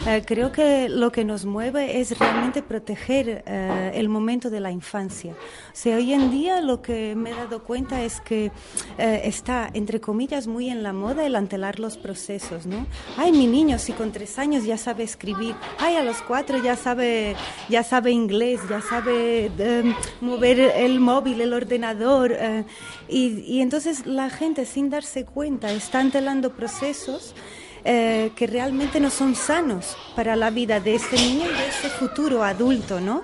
Eh, creo que lo que nos mueve es realmente proteger eh, el momento de la infancia. O sea, hoy en día lo que me he dado cuenta es que eh, está, entre comillas, muy en la moda el antelar los procesos, ¿no? Ay, mi niño, si con tres años ya sabe escribir, ay, a los cuatro ya sabe, ya sabe inglés, ya sabe eh, mover el móvil, el ordenador. eh, y, y entonces la gente, sin darse cuenta, está antelando procesos eh, que realmente no son sanos para la vida de este niño y de este futuro adulto, ¿no?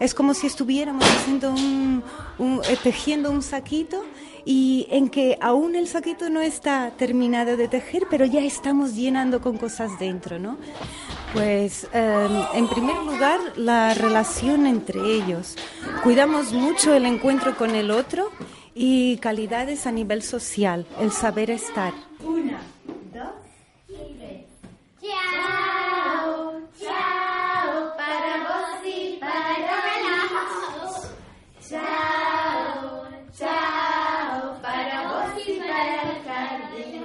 Es como si estuviéramos haciendo un, un- eh, tejiendo un saquito y en que aún el saquito no está terminado de tejer, pero ya estamos llenando con cosas dentro, ¿no? Pues eh, en primer lugar la relación entre ellos. Cuidamos mucho el encuentro con el otro y calidades a nivel social, el saber estar. Una, dos y tres. Chao, chao, para vos y para mí. Chao, chao, para vos y para el jardín.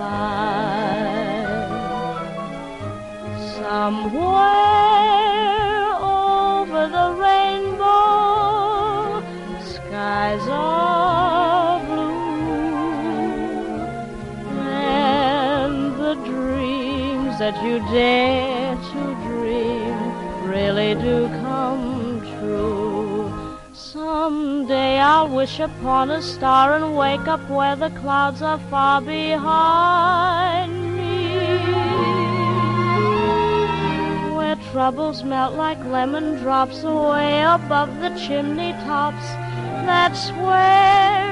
Somewhere over the rainbow, skies are blue, and the dreams that you dare to dream really do come true. Someday I'll wish upon a star and wake up where the clouds are far behind troubles melt like lemon drops away above the chimney tops. That's where